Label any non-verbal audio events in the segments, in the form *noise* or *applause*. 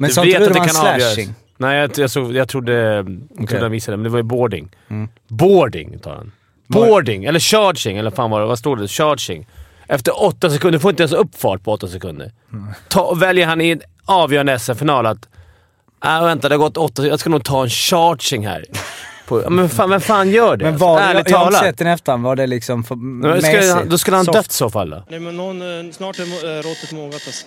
Men Du sa inte du att det det var en slashing? Nej, jag, jag, såg, jag trodde, jag trodde han visade, men det var ju boarding. Mm. Boarding tar han. Boarding, eller charging, eller fan vad, vad står det? Charging. Efter åtta sekunder, får inte ens upp fart på åtta sekunder. Ta, väljer han i en avgörande SM-final att äh, vänta, det har gått åtta Jag ska nog ta en charging här. På, men fan, vem fan gör det? Men var, Ärligt jag, jag har inte sett den efterhand. Var det liksom för Men ska, då skulle han Soft? dött i så fall då. Nej men någon, eh, snart är eh, råttet mogat alltså.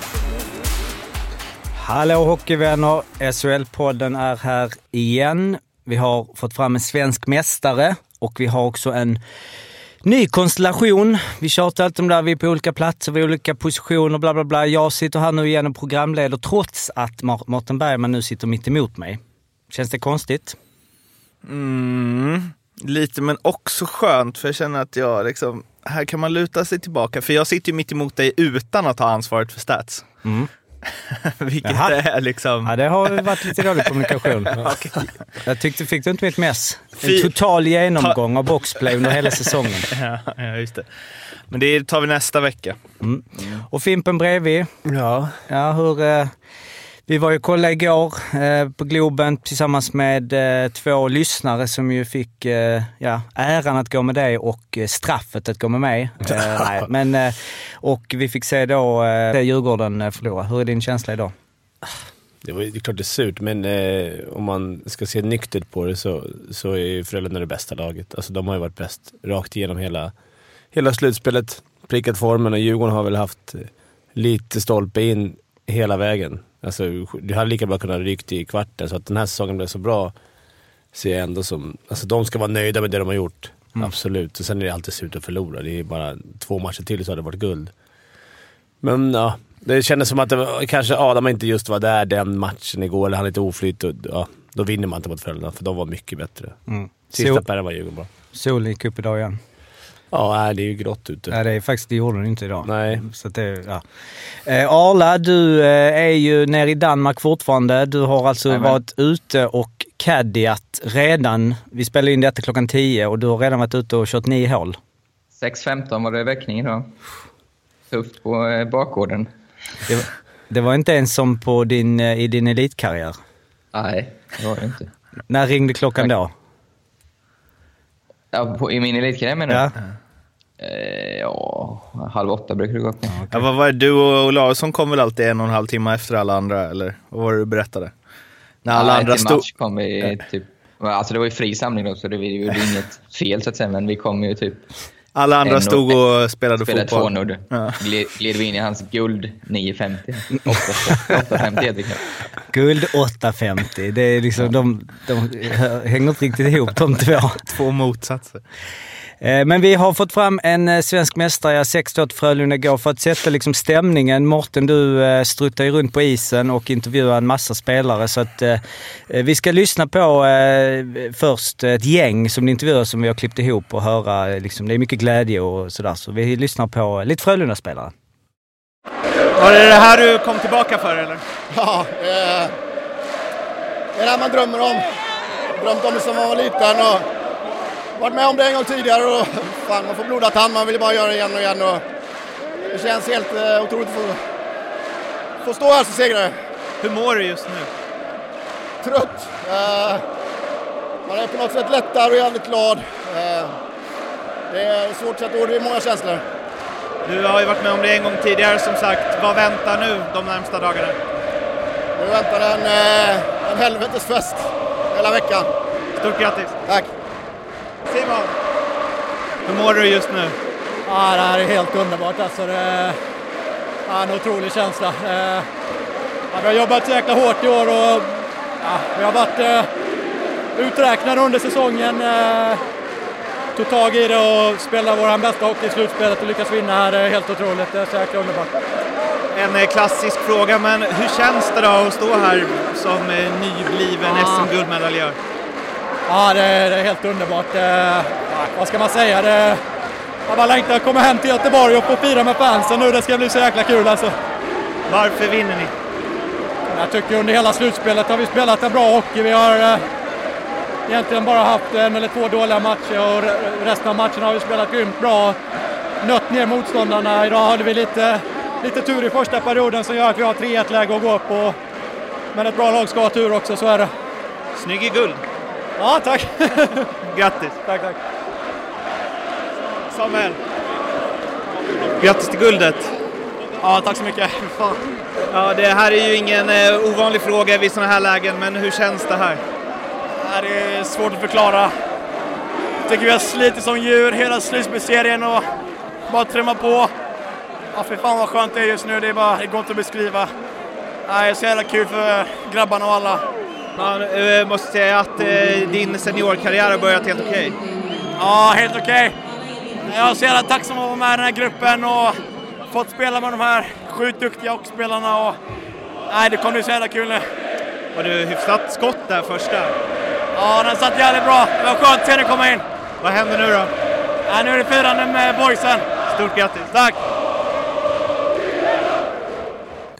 Hallå hockeyvänner! SHL-podden är här igen. Vi har fått fram en svensk mästare och vi har också en ny konstellation. Vi tjatar alltid om det här, vi är på olika platser, vi har olika positioner, bla bla bla. Jag sitter här nu igen och programleder trots att Mårten Bergman nu sitter mitt emot mig. Känns det konstigt? Mm, lite men också skönt för jag känner att jag liksom, här kan man luta sig tillbaka. För jag sitter ju mitt emot dig utan att ha ansvaret för stats. Mm. *laughs* Vilket Jaha. är liksom... Ja, det har varit lite dålig kommunikation. *laughs* Jag tyckte, fick du inte mitt mess? En Fy- total genomgång av boxplay under hela säsongen. *laughs* Ja, ja, just det. Men det tar vi nästa vecka. Och Fimpen bredvid. Ja. Ja, hur... Vi var ju och kollade igår eh, på Globen tillsammans med eh, två lyssnare som ju fick eh, ja, äran att gå med dig och eh, straffet att gå med mig. *laughs* Eh, nej, men, eh, och vi fick se då eh, Djurgården förlora. Hur är din känsla idag? Det, var, det är klart det är surt, men om man ska se nyktert på det så, så är ju Frölunda det bästa laget. Alltså, de har ju varit bäst rakt igenom hela, hela slutspelet. Prickat formen och Djurgården har väl haft lite stolpe in hela vägen. Alltså, du hade lika bra kunnat rykt i kvarten, så att den här säsongen blev så bra ser jag ändå som... Alltså de ska vara nöjda med det de har gjort. Absolut. Och sen är det alltid surt att förlora. Det är bara två matcher till så hade det varit guld. Men ja, det kändes som att det var, kanske Adam inte just var där den matchen igår, eller han lite oflyt. Och, ja, då vinner man inte mot Frölunda, för de var mycket bättre. Sista Sol- pärren var Djurgården bra. Solen gick upp idag igen. Ja, nej, det är ju grått ute. Ja, det är faktiskt, det gjorde den inte idag. Nej. Så det, ja. eh, Arla, du eh, är ju nere i Danmark fortfarande. Du har alltså Jajamän. varit ute och caddyat redan. Vi spelar in detta klockan 10 och du har redan varit ute och kört nio hål. 6.15 var det väckning idag. Tufft på eh, bakgården. Det var, det var inte ens som på din, eh, i din elitkarriär. Nej, det var det inte. När ringde klockan då? Ja, på, I min elitkarriär menar du? Ja. Eh, ja, halv åtta brukar det gå upp. Ja, vad var det? Du och Olausson kom väl alltid en och en halv timme efter alla andra, eller? Vad var det du berättade? När alla ja, andra stod... match kom vi typ... Alltså det var ju fri samling då, så det var ju inget fel så att säga, men vi kom ju typ... Alla andra en stod och spelade spelade fotboll. tvånodd. Ja. Gled, gled vi in i hans guld 9.50. 8.50 heter det knappt. Guld 850. Det är liksom, de, de hänger inte riktigt ihop de två. *laughs* Två motsatser. Eh, Men vi har fått fram en eh, svensk mästare, jag 6 till Frölunda igår, för att sätta liksom stämningen. Morten, du eh, struttar ju runt på isen och intervjuar en massa spelare. Så att, eh, vi ska lyssna på eh, först ett gäng som du intervjuar som vi har klippt ihop och höra. Liksom, det är mycket glädje och sådär. Så vi lyssnar på lite Frölunda-spelare. Var det det här du kom tillbaka för, eller? Ja, eh, det är det här man drömmer om. Drömt om det sedan man var liten och varit med om det en gång tidigare och fan, man får blodad tand. Man vill bara göra det igen och igen och det känns helt eh, otroligt att få, få stå här som segrare. Hur mår du just nu? Trött. Eh, man är på något sätt lättare och jävligt glad. Eh, det är svårt att sätta ord, det är många känslor. Du har ju varit med om det en gång tidigare som sagt. Vad väntar nu de närmsta dagarna? Nu väntar en, eh, en helvetesfest hela veckan. Stort grattis! Tack! Simon! Hur mår du just nu? Ja, det här är helt underbart alltså. Det är en otrolig känsla. Ja, vi har jobbat så jäkla hårt i år och ja, vi har varit eh, uträknade under säsongen. Eh, tog tag i det och spelade vår bästa hockey i slutspelet och lyckas vinna här. Det är helt otroligt. Det är så jäkla underbart. En eh, klassisk fråga, men hur känns det då att stå här som nybliven Ja. SM-guldmedaljör? Ja, det är, det är helt underbart. Eh, ja, vad ska man säga? Det, jag bara längtar att komma hem till Göteborg och få fira med fansen nu. Det ska bli så jäkla kul alltså. Varför vinner ni? Jag tycker under hela slutspelet har vi spelat en bra hockey. Vi har eh, egentligen bara haft en eller två dåliga matcher och re- resten av matcherna har vi spelat grymt bra. Nött ner motståndarna. Idag hade vi lite, lite tur i första perioden som gör att vi har 3-1 läge att gå på. Men ett bra lag ska ha tur också, så är det. Snygg i guld. Ja, tack! *laughs* Grattis! tack, tack. Samuel. Grattis till guldet! Ja, tack så mycket. *laughs* Ja, det här är ju ingen eh, ovanlig fråga vid sådana här lägen, men hur känns det här? Ja, Det är svårt att förklara. Jag tycker vi har slitit som djur hela slutspelsserien och bara trumma på. Ja, för fan vad skönt det är just nu. Det, är bara, det går inte att beskriva. Ja, det är så jävla kul för grabbarna och alla. Ja, eh, måste säga att eh, din seniorkarriär har börjat helt okej. Ja, helt okej. Jag är så jävla tacksam att vara med i den här gruppen och fått spela med de här sjukt duktiga hockeyspelarna. Och, nej, det kommer bli så jävla kul nu. Var du hyfsat skott där första? Ja, den satt jävligt bra. Det var skönt att se den komma in. Vad händer nu då? Ja, nu är det firande med boysen. Stort grattis! Tack!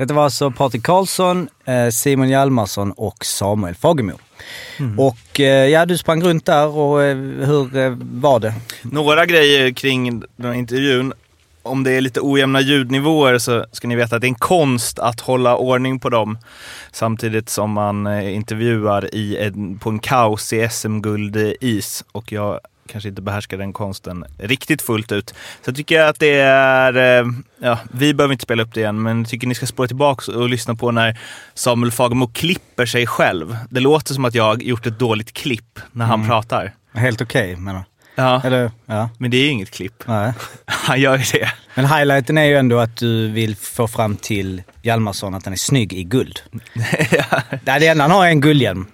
Detta var alltså Patrik Karlsson, eh, Simon Hjalmarsson och Samuel Fagemo. Och eh, ja, du sprang runt där och eh, hur var det? Några grejer kring den här intervjun. Om det är lite ojämna ljudnivåer så ska ni veta att det är en konst att hålla ordning på dem samtidigt som man intervjuar i en, på en kaosig SM-guldis. Och jag kanske inte behärskar den konsten riktigt fullt ut. Så jag tycker att det är, eh, ja, vi behöver inte spela upp det igen, men jag tycker ni ska spåra tillbaka och lyssna på när Samuel Fagemo klipper sig själv. Det låter som att jag gjort ett dåligt klipp när han Mm. pratar. Helt okej menar Ja, Eller, ja. men det är inget klipp. Nej. *laughs* Han gör ju det. Men highlighten är ju ändå att du vill få fram till Hjalmarsson att han är snygg i guld. *laughs* ja. Det enda han har är en guldhjälm.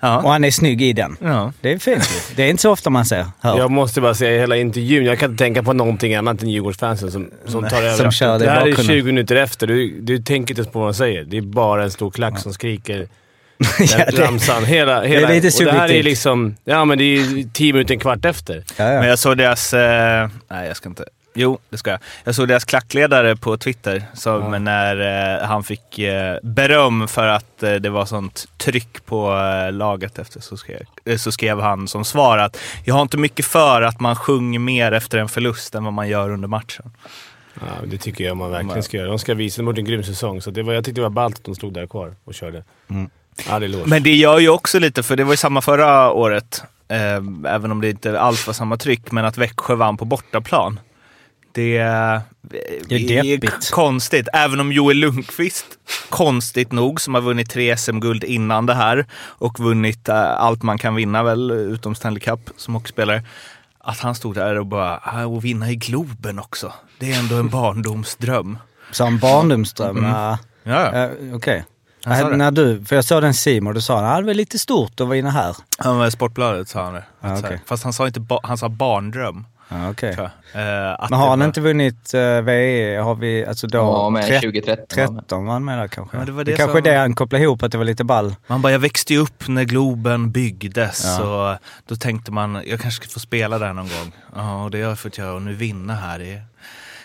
Ja. Och han är snygg i den. Ja. Det är fint. Det är inte så ofta man ser. Hör. Jag måste bara säga hela intervjun, jag kan inte tänka på någonting annat än Djurgårdsfansen som, som tar över. som kör det det här är bakgrunden. 20 minuter efter. Du, du tänker inte ens på vad de säger. Det är bara en stor klack som skriker *laughs* Ja, den det- ramsan. Hela, hela, det är lite och det här är subjektivt. liksom... Ja, men det är tio minuter, en kvart efter. Ja, ja. Men jag såg deras... Eh, nej, jag ska inte. Jo, det ska jag. Jag såg deras klackledare på Twitter som när eh, han fick eh, beröm för att eh, det var sånt tryck på eh, laget efter så skrev, eh, så skrev han som svar att jag har inte mycket för att man sjunger mer efter en förlust än vad man gör under matchen. Ja, det tycker jag man verkligen ska göra. De ska visa. Gjort en grym säsong, så det var, jag tyckte det var ballt att de stod där kvar och körde. Mm. Ja, det. Men det gör ju också lite, för det var ju samma förra året, eh, även om det inte alls var samma tryck, men att Växjö vann på bortaplan. Det, eh, Det är konstigt, även om Joel Lundqvist, konstigt nog, som har vunnit tre SM-guld innan det här och vunnit eh, allt man kan vinna väl, utom Stanley Cup som hockeyspelare, att han stod där och bara, "Ah, och vinna i Globen också. Det är ändå en barndomsdröm. Så en barndomsdröm. Mm. ja. Ja, ja. Eh, Okej. Sa Nej, det. När du, för jag såg den Simon, då sa att det var lite stort att vara inne här. I Sportbladet sa han det. Ja, här. okej. Fast han sa inte ba- han sa barndröm. Okej. tror jag. Eh, Men har han var- inte vunnit uh, VE? Har vi, alltså då, Ja, med trett- 2013. 13 var han med där kanske. Ja, det var det det kanske är som- det han kopplar ihop, att det var lite ball. Man bara, jag växte ju upp när Globen byggdes Ja. och då tänkte man, jag kanske ska få spela där någon gång. Ja, och det har jag fått göra och nu vinna här. Det...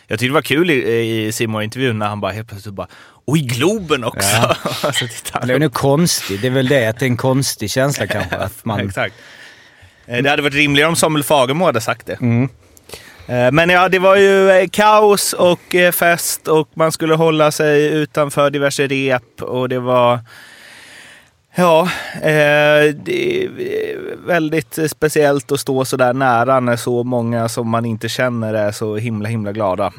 Jag tyckte det var kul i, i Simon-intervjun när han bara helt plötsligt bara, och i Globen också! Ja. *laughs* alltså, titta. Det är nog konstigt. Det är väl det, att det är en konstig känsla *laughs* kanske. Att man, Exakt. Eh, Det hade varit rimligare om Samuel Fagemo hade sagt det. Mm. Eh, Men ja, det var ju eh, kaos och fest och man skulle hålla sig utanför diverse rep och det var... Ja, det väldigt speciellt att stå så där nära när så många som man inte känner är så himla himla glada.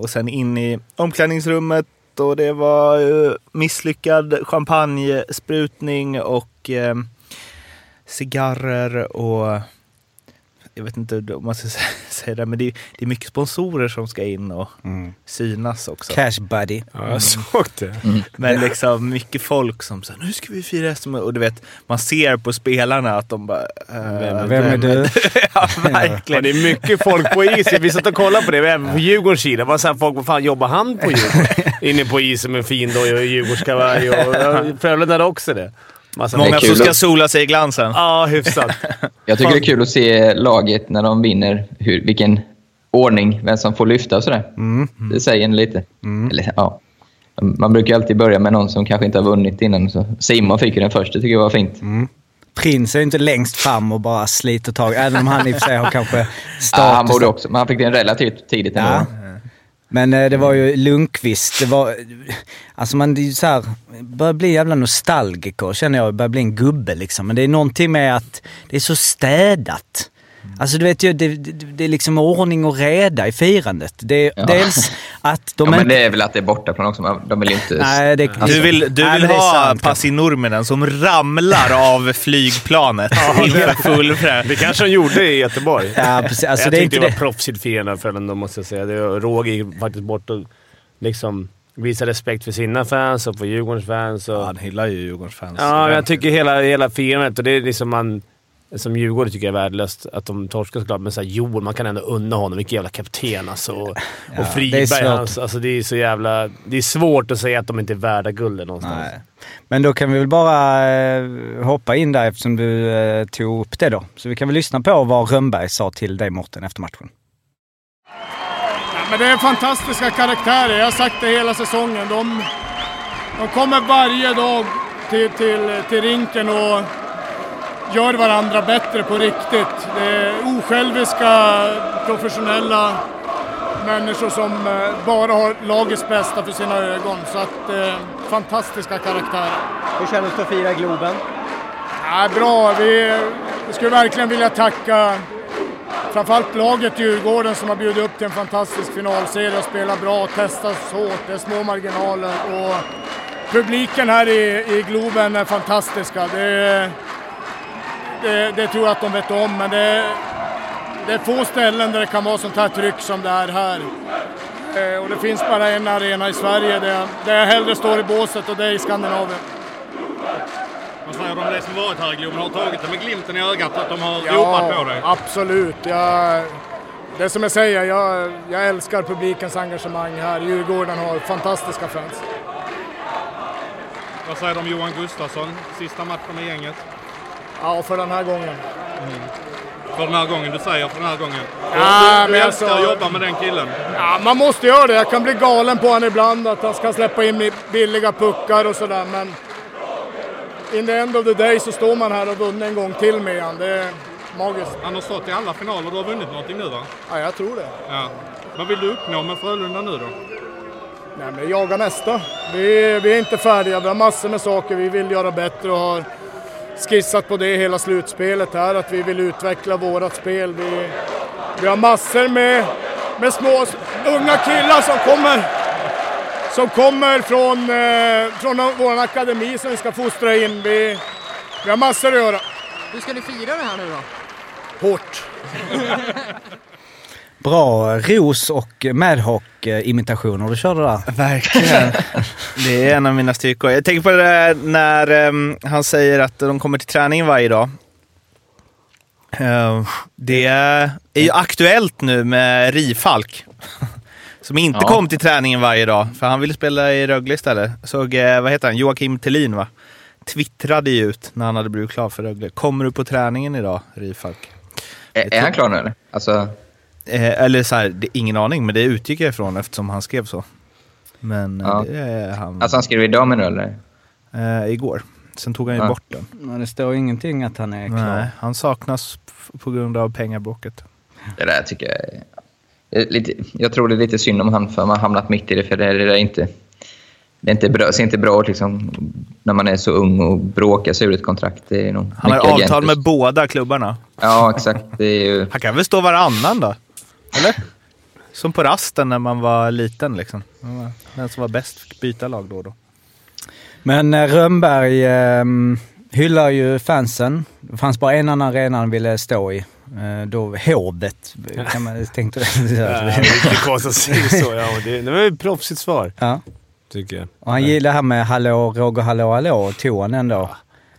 Och sen in i omklädningsrummet och det var misslyckad champagnesprutning och cigarrer och jag vet inte om man ska *laughs* säga det, men det är, det är mycket sponsorer som ska in och synas också. Cash buddy. Ja, jag såg det. Men liksom mycket folk som säger nu ska vi fira SM och du vet, man ser på spelarna att de bara... eh, Vem är du? *laughs* ja, *laughs* Ja, verkligen. det är mycket folk på isen. Vi satt och kollade på det, även på Djurgårdens sida. Bara så folk, vad fan jobbar han på Djurgården? Inne på isen med och Djurgårdskavaj. Och, och Frölunda hade också det. Massa Många som ska att- sola sig i glansen. Ja, hyfsat. *laughs* Jag tycker det är kul att se laget när de vinner, hur, vilken ordning, vem som får lyfta och sådär. Det säger en lite. Eller, ja. Man brukar alltid börja med någon som kanske inte har vunnit innan. Så Simon fick ju den först, det tycker jag var fint. Prins är inte längst fram och bara sliter tag, även om han i och för sig har kanske status. *laughs* Ja, han borde också, men han fick den relativt tidigt ändå. Ja. Men eh, det var ju Lundqvist. Det var... Alltså man det är så här, börjar bli jävla nostalgiker känner jag. Börjar bli en gubbe liksom. Men det är någonting med att det är så städat. Alltså du vet ju, det, det, det är liksom ordning och reda i firandet. Det är Ja. dels att de ja, men inte... det är väl att det är bortaplan också. men De vill inte... Nej, det, Alltså, Du vill, du Nej, vill men är ha sant, Pasi Nurminen som ramlar av flygplanet *laughs* inför full. Det kanske de gjorde i Göteborg. Ja, precis. Alltså, jag det är tyckte inte det det. var proffsigt firande av Frölunda, måste jag säga. Roger gick faktiskt bort och liksom visade respekt för sina fans och för Djurgårdens fans. Och, Ja, han hyllar ju Djurgårdens fans. Ja, men jag tycker hela, hela firandet, och det är liksom man... Som Djurgårdare tycker jag är värdelöst att de torskar såklart, men såhär, Joel, man kan ändå unna honom. Vilken jävla kapten alltså. Och, Ja, och det Friberg, är svårt. hans, alltså det är så jävla... Det är svårt att säga att de inte är värda guldet någonstans. Nej. Men då kan vi väl bara eh, hoppa in där eftersom du eh, tog upp det då. Så vi kan väl lyssna på vad Rönnberg sa till dig Mårten efter matchen. Ja, men det är fantastiska karaktärer, jag har sagt det hela säsongen. De, de kommer varje dag till, till, till rinken och gör varandra bättre på riktigt. Det är osjälviska, professionella människor som eh, bara har lagets bästa för sina ögon. Så att, eh, fantastiska karaktärer. Hur kändes det att fira Globen? Ja, bra, vi, vi skulle verkligen vilja tacka framförallt laget Djurgården som har bjudit upp till en fantastisk finalserie och spelat bra, testas hårt, det är små marginaler och publiken här i, i Globen är fantastiska. Det, det, det tror jag att de vet om, men det, det är få ställen där det kan vara sånt här tryck som det är här. Eh, Och det finns bara en arena i Sverige där, där jag hellre står i båset och det är i Skandinavien. Vad säger du om det som varit här i Globen? Har tagit det med glimten i ögat att de har ropat på dig? absolut. Jag, det som jag säger, jag, jag älskar publikens engagemang här. Djurgården har fantastiska fans. Vad säger du om Johan Gustafsson? Sista matchen med gänget. Ja, för den här gången. För den här gången, du säger för den här gången. Ja, du men du älskar alltså- att jobba med den killen. Ja, man måste göra det. Jag kan bli galen på honom ibland, att han ska släppa in billiga puckar och sådär. Men in the end of the day så står man här och vunnit en gång till med honom. Det är magiskt. Han har stått i alla finaler. Du har vunnit någonting nu va? Ja, jag tror det. Ja. Vad vill du uppnå med Frölunda nu då? Nej, men jaga nästa. Vi, vi är inte färdiga. Vi har massor med saker vi vill göra bättre och har skissat på det hela slutspelet här. Att vi vill utveckla vårat spel. Vi, vi har massor med, med små unga killar som kommer som kommer från, eh, från vår akademi som vi ska fostra in. Vi, vi har massor att göra. Hur ska ni fira det här nu då? Hårt. *laughs* Bra ros och Madhawk-imitationer du körde där. Verkligen. *laughs* Det är en av mina styrkor. Jag tänker på det där när ehm, han säger att de kommer till träningen varje dag. Eh, det är ju aktuellt nu med Rifalk. *laughs* Som inte Ja. kom till träningen varje dag, för han ville spela i Rögle istället. Såg, eh, vad heter han, Joakim Thelin va? Twittrade ju ut när han hade blivit klar för Rögle. Kommer du på träningen idag, Rifalk? Är, är han klar nu eller? Alltså, Eh, eller så här, det, ingen aning, men det utgick jag ifrån eftersom han skrev så. Men eh, Ja. det är han. alltså han skrev idag med nu eller? Eh, igår. Sen tog han ju Ja. bort den. Men det står ingenting att han är klar. Nej, han saknas på grund av pengabråket. Det där tycker jag är... Lite, jag tror det är lite synd om han för man har hamnat mitt i det för det, är- det är inte... Det är inte bra, ser inte bra ut liksom, när man är så ung och bråkar sig ur ett kontrakt. Det är nog Han har avtal agenter. med båda klubbarna. Ja, exakt. Det är ju... Han kan väl stå varannan då? Eller? Som på rasten när man var liten liksom. Den som var bäst fick byta lag då och då. Men eh, Rönnberg eh, hyllar ju fansen. Det fanns bara en annan arena han ville stå i. Eh, Då hovet, kan man *laughs* tänkte det. Ja, det är lite konstigt att säga så. Ja, men det, det var ett proffsigt svar, Ja. tycker jag. Och han gillar det här med hallå, Roger, hallå, hallå. Tog han ändå? Jag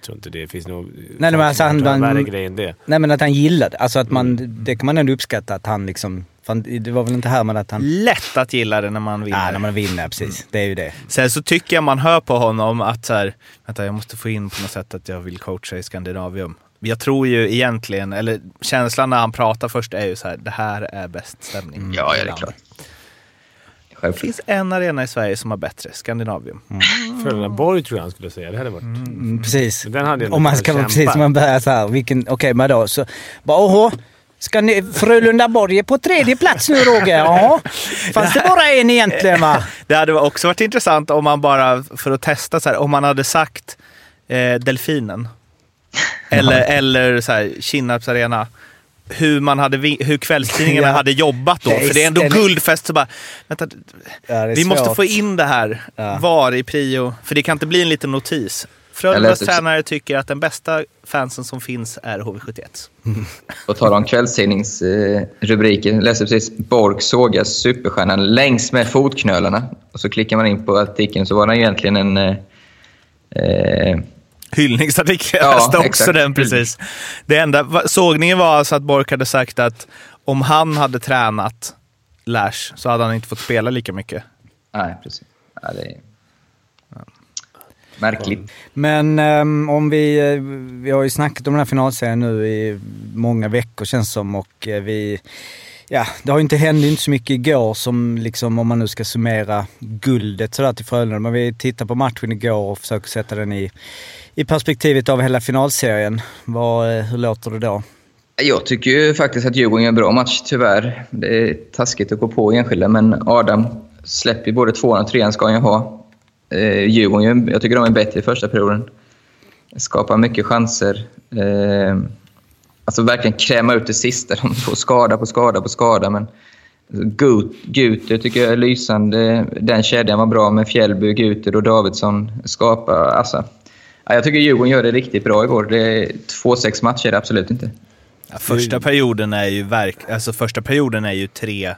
tror inte det finns något Nej, men alltså han- han- värre grej än det. Nej men att han gillade Alltså att man, det kan man ändå uppskatta att han liksom... Fan, det var väl inte här med att han... Lätt att gilla det när man vinner. Nej, när man vinner, precis. Det är ju det. Sen så tycker jag man hör på honom att så här, vänta jag måste få in på något sätt att jag vill coacha i Skandinavium. Jag tror ju egentligen, eller känslan när han pratar först är ju så här, det här är bäst stämning. Ja, i ja, det är klart. Det finns en arena i Sverige som har bättre, Skandinavium. Frölundaborg tror jag han skulle säga. Det hade varit... Mm, precis. Den hade jag Om man ska vara precis, man börjar så här, vilken, okej men då så, bara åhå, ska ni, Frölunda-Borg är på tredje plats nu Roger? *laughs* Ja. Fanns det bara en egentligen va? *laughs* Det hade också varit intressant om man bara, för att testa, så här, om man hade sagt eh, Delfinen. Eller, eller så här, Kinnarps arena. Hur, man hade, hur kvällstidningarna *laughs* Ja. hade jobbat då. Det för det är ändå guldfest. Så bara, vänta, Ja, vi måste svårt. få in det här. Ja. Var i prio. För det kan inte bli en liten notis. Frölundas läste- tränare tycker att den bästa fansen som finns är HV71. På tal om kvällstidningsrubriker. Jag läste precis Borg sågar superstjärnan längs med fotknölarna. Och så klickar man in på artikeln så var den egentligen en... Eh, eh, Hyllningsartikel. Jag Ja, läste också exakt. den precis. Det enda, sågningen var alltså att Bork hade sagt att om han hade tränat Lash så hade han inte fått spela lika mycket. nej, precis. Ja, det är märkligt. Men ehm, om vi, eh, vi har ju snackat om den här finalserien nu i många veckor känns som och eh, vi, ja det har ju inte hänt inte så mycket igår som liksom om man nu ska summera guldet sådär till Frölunda. Men vi tittar på matchen igår och försöker sätta den i, i perspektivet av hela finalserien. Vad, eh, hur låter det då? Jag tycker ju faktiskt att Djurgården gör en bra match, tyvärr. Det är taskigt att gå på enskilda, men Adam släpper ju både tvåan och trean ska han ju ha. Eh, Djurgården, jag tycker de är bättre i första perioden. Skapar mycket chanser. Eh, alltså verkligen kräma ut det sista. *laughs* De får skada på skada på skada, men Guter tycker jag är lysande. Den kedjan var bra med Fjällby, Guter och Davidsson. Skapar, alltså. Ja, jag tycker Djurgården gör det riktigt bra igår. Det är 2-6 matcher, är det absolut inte. Ja, första perioden är ju verk, alltså första perioden är ju 3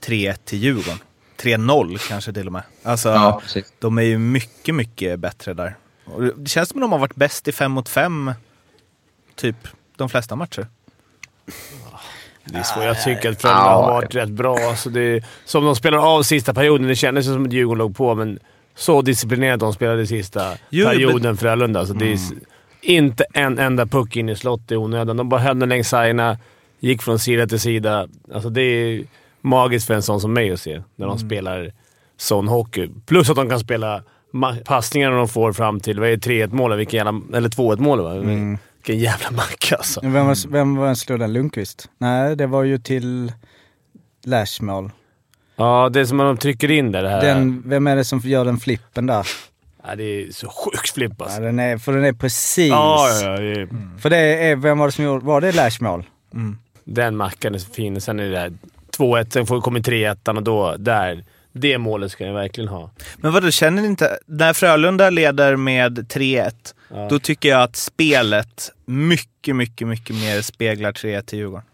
3 till Djurgården. 3-0 kanske till och med. Alltså, Ja, de är ju mycket, mycket bättre där. Och det känns som att de har varit bäst i 5 mot 5 typ de flesta matcher. Det är svårt. Jag tycker att Frölunda har varit rätt bra. Alltså det är, som de spelar av sista perioden. Det kändes som att Djurgården låg på, men så disciplinerat de spelade sista Jo, perioden men- Frölunda. Alltså det är s- inte en enda puck in i slott i onödan. De bara höll den längs sargerna, gick från sida till sida. Alltså det är magiskt för en sån som mig att se när de spelar sån hockey. Plus att de kan spela passningarna de får fram till, vad är det, 3-1 målet? Vilken jävla... Eller 2-1 målet va? Vilken jävla macka alltså. Vem var, vem var den? Lundqvist? Nej, det var ju till Lash-mål. Ja, det är som att de trycker in där. Det här. Den, vem är det som gör den flippen där? Ja, det är så sjukt flipp alltså. Ja, den är, för den är precis... Ja, ja, ja. Det är, För det är, vem var det som gjorde, var det Lash-mål? Den mackan är så fin. Sen är det där 2-1, sen komma 3-1 och då, där. Det målet ska jag verkligen ha. Men vadå, känner ni inte... När Frölunda leder med 3-1, Ja. då tycker jag att spelet mycket, mycket, mycket mer speglar 3-1 till Djurgården.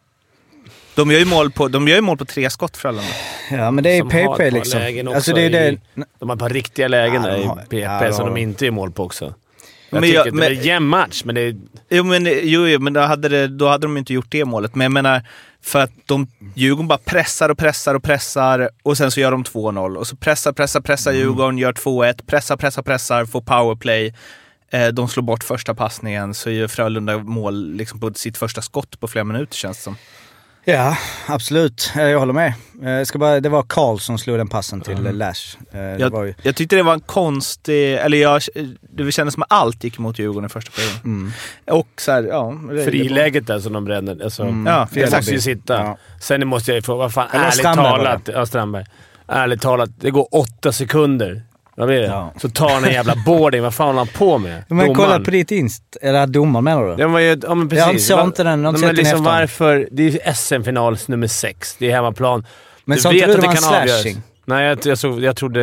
De gör ju mål på, de gör ju mål på tre skott Frölunda. Ja, men det är Som PP liksom. Alltså det är i- det... De har ett par riktiga lägen Ja, där i PP ja, som de inte är mål på också. Jag Men tycker jag- att det men- är en jämn match, men det är... Jo, men, jo, jo, men då, hade det, då hade de inte gjort det målet. Men jag menar, för att de, Djurgården bara pressar och pressar och pressar och sen så gör de 2-0. Och så pressar, pressar, pressar Mm. Djurgården, gör 2-1, pressar, pressar, pressar, får powerplay. Eh, de slår bort första passningen, så gör Frölunda mål liksom på sitt första skott på flera minuter känns det som. Ja, absolut. Eh, Jag håller med. Eh, Jag ska bara, det var Karl som slog den passen till mm. Lash. Eh, Det var ju, Jag, jag tyckte det var en konstig, eller jag, det kändes som att allt gick emot Djurgården i första perioden. mm. Och så här, ja. Friläget där som de bränner. Alltså, Mm. Ja, det måste ju sitta. Ja. Sen måste jag fråga, vad fan, Eller ärligt Strandberg talat. Ja, Strandberg. Ärligt talat, det går åtta sekunder. Vad blir det? Ja. Så tar han en jävla boarding. Vad fan håller han på med? Men kolla Domaren. på ditt inst... Eller domaren menar du? Den var ju, ja men precis. Jag såg inte den, jag har inte men liksom varför? Det är SM-final nummer sex. Det är hemmaplan. Men Du sa inte du att det var en slashing? Nej, jag, jag, såg, jag trodde...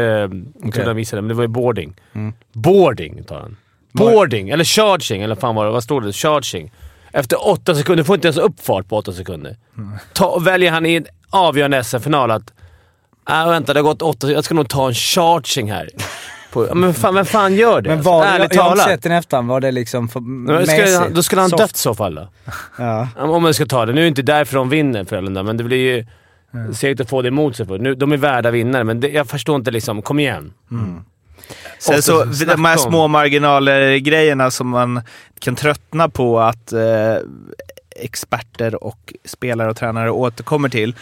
Jag trodde han missade, men det var ju boarding. Mm. Boarding tar han. Boarding, eller charging, eller fan var det? Vad står det? Charging. Efter åtta sekunder, får inte ens upp fart på åtta sekunder. Ta, väljer han i en avgörande SM-final att äh, vänta, det har gått åtta Jag ska nog ta en charging här. På, men fan, vem fan gör det? Men var, jag, Ärligt jag har inte talat. sett den efterhand. Var det liksom för Men Ska, mesigt? då skulle han Soft? dött i så fall då. Ja. Om man ska ta det. Nu är det inte därför de vinner Frölunda, men det blir ju segt att få det emot sig. För. Nu, de är värda vinnare, men det, jag förstår inte liksom. Kom igen. Sen Och så, snacka de här små marginaler-grejerna som man kan tröttna på att eh, experter och spelare och tränare återkommer till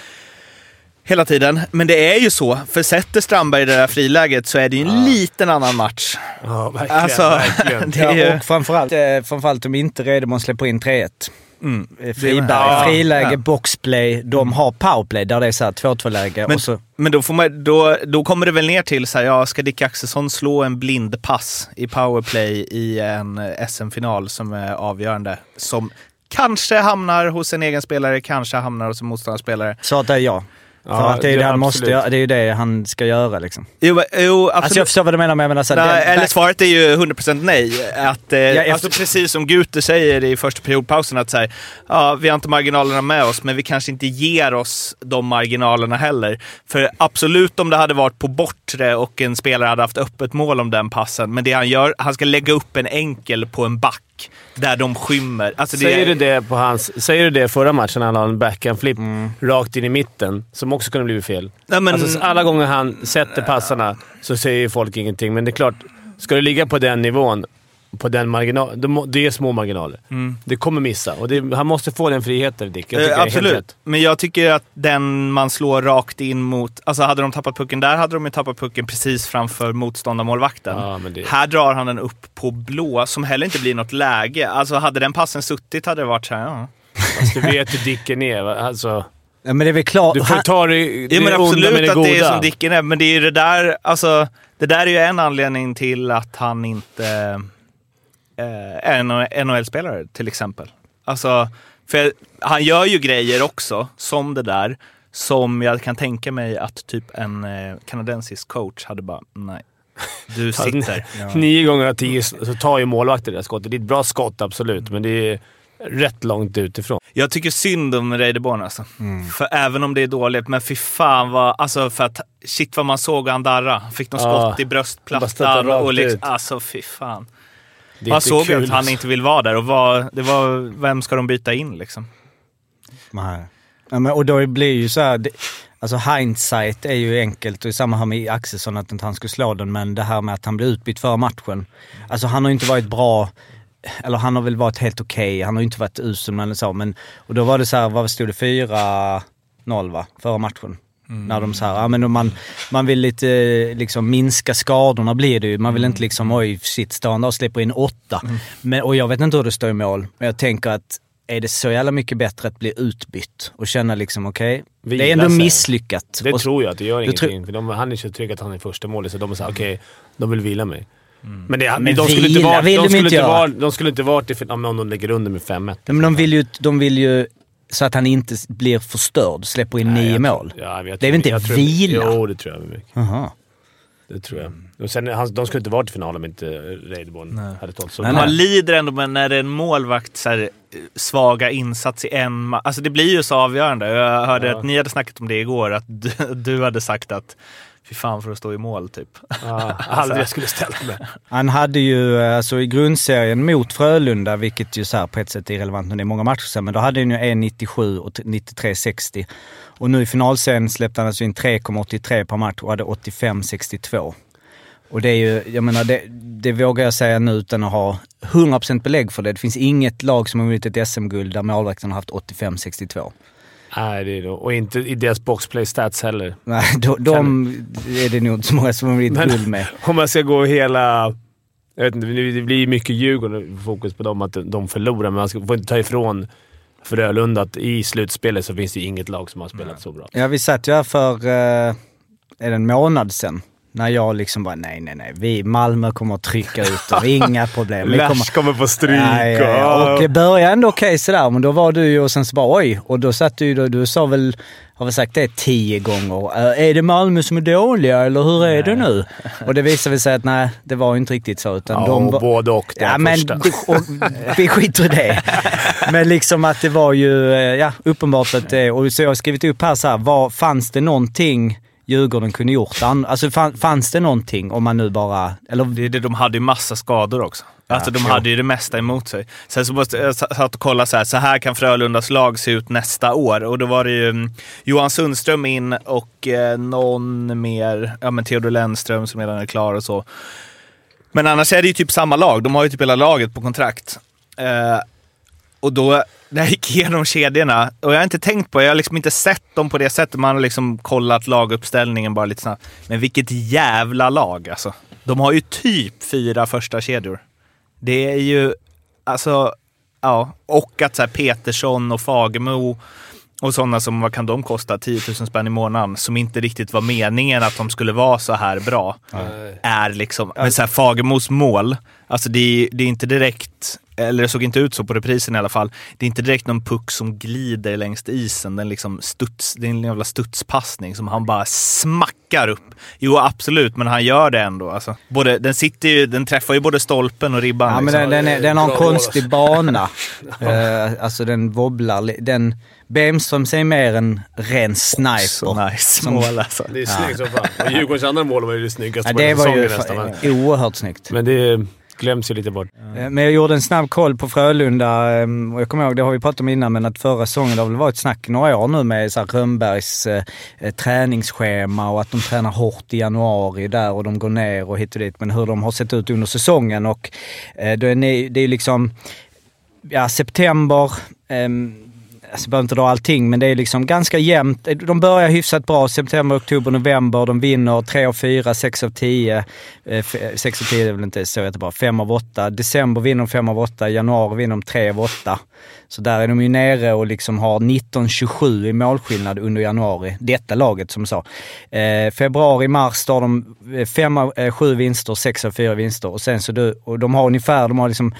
hela tiden. Men det är ju så, för sätter Strandberg i det där friläget så är det ju en liten annan match. Ja, verkligen. Alltså, verkligen. *laughs* det är ju... Ja, och framförallt, eh, framförallt om inte Redemon släpper in 3-1. Mm. Eh, Friberg, Ja, friläge, ja. boxplay. De har powerplay där det är så här 2-2-läge. Men, och så, men då, får man, då, då kommer det väl ner till så här, ja, ska Dick Axelsson slå en blindpass i powerplay i en eh, SM-final som är avgörande? Som kanske hamnar hos en egen spelare, kanske hamnar hos en motståndarspelare. Svaret är ja. För Ja, att det är det han måste göra. Det är ju det han ska göra liksom. Jo, jo absolut. Alltså jag förstår vad du menar, men jag menar så Nej, den- eller back- svaret är ju 100% nej. Att, eh, efter- alltså precis som Guter säger i första periodpausen, att så här, ja, vi har inte marginalerna med oss, men vi kanske inte ger oss de marginalerna heller. För absolut om det hade varit på bortre och en spelare hade haft öppet mål om den passen, men det han gör, han ska lägga upp en enkel på en back där de skymmer. Alltså det, Säger du det på hans... Säger du det förra matchen när han la en backhand-flip Mm. rakt in i mitten, som också kunde bli fel? Nej, men- alltså, alla gånger han sätter passarna så säger ju folk ingenting, men det är klart, ska du ligga på den nivån, på den marginal, då må- det är små marginaler. Mm. Det kommer missa och det, han måste få den friheten, Dick. Jag tycker Eh, helt absolut, rätt. men jag tycker att den man slår rakt in mot... Alltså hade de tappat pucken där hade de ju tappat pucken precis framför motståndarmålvakten. Ja, men det- Här drar han den upp på blå, som heller inte blir något läge. Alltså hade den passen suttit hade det varit så här, ja. Fast du vet hur Dicken är. va? Alltså, Ja, men det är väl klart. du får ta det, det, Ja, men onda absolut med det att goda. det är som Dicken är, men det är ju det där, alltså, det där är ju en anledning till att han inte eh, NHL-spelare till exempel. Alltså, för han gör ju grejer också, som det där, som jag kan tänka mig att typ en eh, kanadensisk coach hade bara, nej. Du *laughs* sitter. Nio gånger av tio så tar ju målvakten det skottet. Det är ett bra skott, absolut, men det är rätt långt utifrån. Jag tycker synd om Reideborn alltså. För även om det är dåligt, men fy fan vad, alltså för att shit vad man såg han darra. Fick något Ja, skott i bröstplattan och liksom, ut. alltså fy fan. Man såg ju att han alltså. inte vill vara där och vad, det var, vem ska de byta in liksom? Nej. Ja, men, och då blir ju så här, det, alltså hindsight är ju enkelt och samma här med Axelsson att inte han skulle slå den, men det här med att han blev utbytt före matchen. Alltså han har ju inte varit bra, eller han har väl varit helt okej, han har ju inte varit usel eller så, men och då var det så här, vad stod det, 4-0 va, före matchen? När de så här, ja men man, man vill lite liksom minska skadorna blir det ju. Man vill inte liksom, oj shit, och släpper in åtta. Men, och jag vet inte hur det står i mål, men jag tänker att är det så jävla mycket bättre att bli utbytt och känna liksom okej, det Vila är ändå sig. misslyckat. Det och, tror jag att det gör ingenting. För de, han är så trygg att han är första målet, så de är såhär, okej, de vill vila mig. Men, det, Men de skulle inte vila vara, vill de de skulle inte inte vara, de skulle inte varit fin- om de lägger under med 5-1. Nej, men de vill, ju, de vill ju så att han inte blir förstörd, släpper in nio mål. Ja, men jag det är tror- väl inte jag tror- vila? Jo, det tror jag mycket. Jaha. Det tror jag. Och sen, han, de skulle inte varit i finalen om inte Reideborn hade tagit så Man lider ändå med när en målvakt så här, eh, svaga insats i en ma- Alltså det blir ju så avgörande. Jag hörde Ja. att ni hade snackat om det igår, att du, du hade sagt att fy fan för att stå i mål typ. Ja, *laughs* aldrig jag skulle ställa mig. Han hade ju alltså i grundserien mot Frölunda, vilket ju så här på ett sätt är irrelevant när det är många matcher sen, men då hade han ju 1,97 och t- 93,60. Och nu i finalserien släppte han alltså in 3,83 per match och hade 85,62. Och det är ju, jag menar det, det vågar jag säga nu utan att ha 100% belägg för det. Det finns inget lag som har vunnit ett SM-guld där målvakten har haft 85-62. Nej, det är då. Och inte i deras boxplay stats heller. Nej, de, de är det nog inte så många som har Men- guld med. *laughs* Om man ska gå hela... Jag vet inte, det blir mycket Djurgården fokus på dem, att de förlorar, men man ska, får inte ta ifrån Frölunda att i slutspelet så finns det inget lag som har spelat så bra. Ja, vi satt ju här för, eh, är det en månad sedan? När jag liksom bara, nej, nej, nej. Vi, Malmö kommer att trycka ut dem. Inga problem. Vi Lash kommer få stryk. Ja, ja, ja. Och det började ändå okej sådär, men då var du ju och sen så bara oj. Och då satt du ju, du sa väl, har väl sagt det tio gånger. "Äh, Är det Malmö som är dåliga eller hur är det nu? Och det visade sig att nej, det var inte riktigt så. Utan Ja, de var, både och Ja, men och, vi skiter i det. Men liksom att det var ju, eh, ja, uppenbart att det, och så jag har skrivit upp här så här, var, fanns det någonting Djurgården kunde gjort? An- Alltså fann, fanns det någonting om man nu bara, eller Det det, de hade ju massa skador också. Alltså de hade ju det mesta emot sig. Sen så måste jag satt och kollade så här, så här kan Frölundas lag se ut nästa år. Och då var det ju mm, Johan Sundström in och eh, någon mer, ja men Theodor Lennström som redan är klar och så. Men annars är det ju typ samma lag. De har ju typ hela laget på kontrakt. Eh, och då, när jag gick igenom kedjorna, och jag har inte tänkt på, jag har liksom inte sett dem på det sättet. Man har liksom kollat laguppställningen bara lite snabbt. Men vilket jävla lag alltså. De har ju typ fyra första kedjor. Det är ju, alltså, ja. Och att så Petersson och Fagemo och sådana som, vad kan de kosta? 10 000 spänn i månaden. Som inte riktigt var meningen att de skulle vara så här bra. Är liksom, men så här Fagemos mål, alltså det är, det är inte direkt, eller det såg inte ut så på reprisen i alla fall. Det är inte direkt någon puck som glider längs isen. Den liksom studs, det är en jävla studspassning som han bara smackar upp. Jo absolut, men han gör det ändå. Alltså, både, den, sitter ju, den träffar ju både stolpen och ribban. Ja, men liksom. den, den, är, den har en konstig bana. *laughs* Eh, alltså den wobblar. Den, Bemström ser mer en ren sniper. Så nice Som- mål alltså. Det är snyggt som fan. Djurgårdens andra mål var ju det snyggaste Ja, det var ju nästan. oerhört snyggt. Men det glöms ju lite bort. Eh, men jag gjorde en snabb koll på Frölunda. Ehm, och jag kommer ihåg, det har vi pratat om innan, men att förra säsongen, det har väl varit snack i några år nu med så här Rönnbergs eh, eh, träningsschema och att de tränar hårt i januari där och de går ner och hit och dit. Men hur de har sett ut under säsongen och eh, då är ni, det är liksom, ja september, ehm, Alltså jag behöver inte dra allting, men det är liksom ganska jämnt. De börjar hyfsat bra. September, oktober, november. De vinner 3 av 4, 6 av 10. 6 eh, av 10 är väl inte så jättebra. 5 av 8. December vinner de 5 av 8. Januari vinner de 3 av 8. Så där är de ju nere och liksom har 19-27 i målskillnad under januari. Detta laget som sa. Eh, februari, mars tar de eh, 5 av eh, 7 vinster, 6 av 4 vinster. Och sen så du, och de har ungefär, de har liksom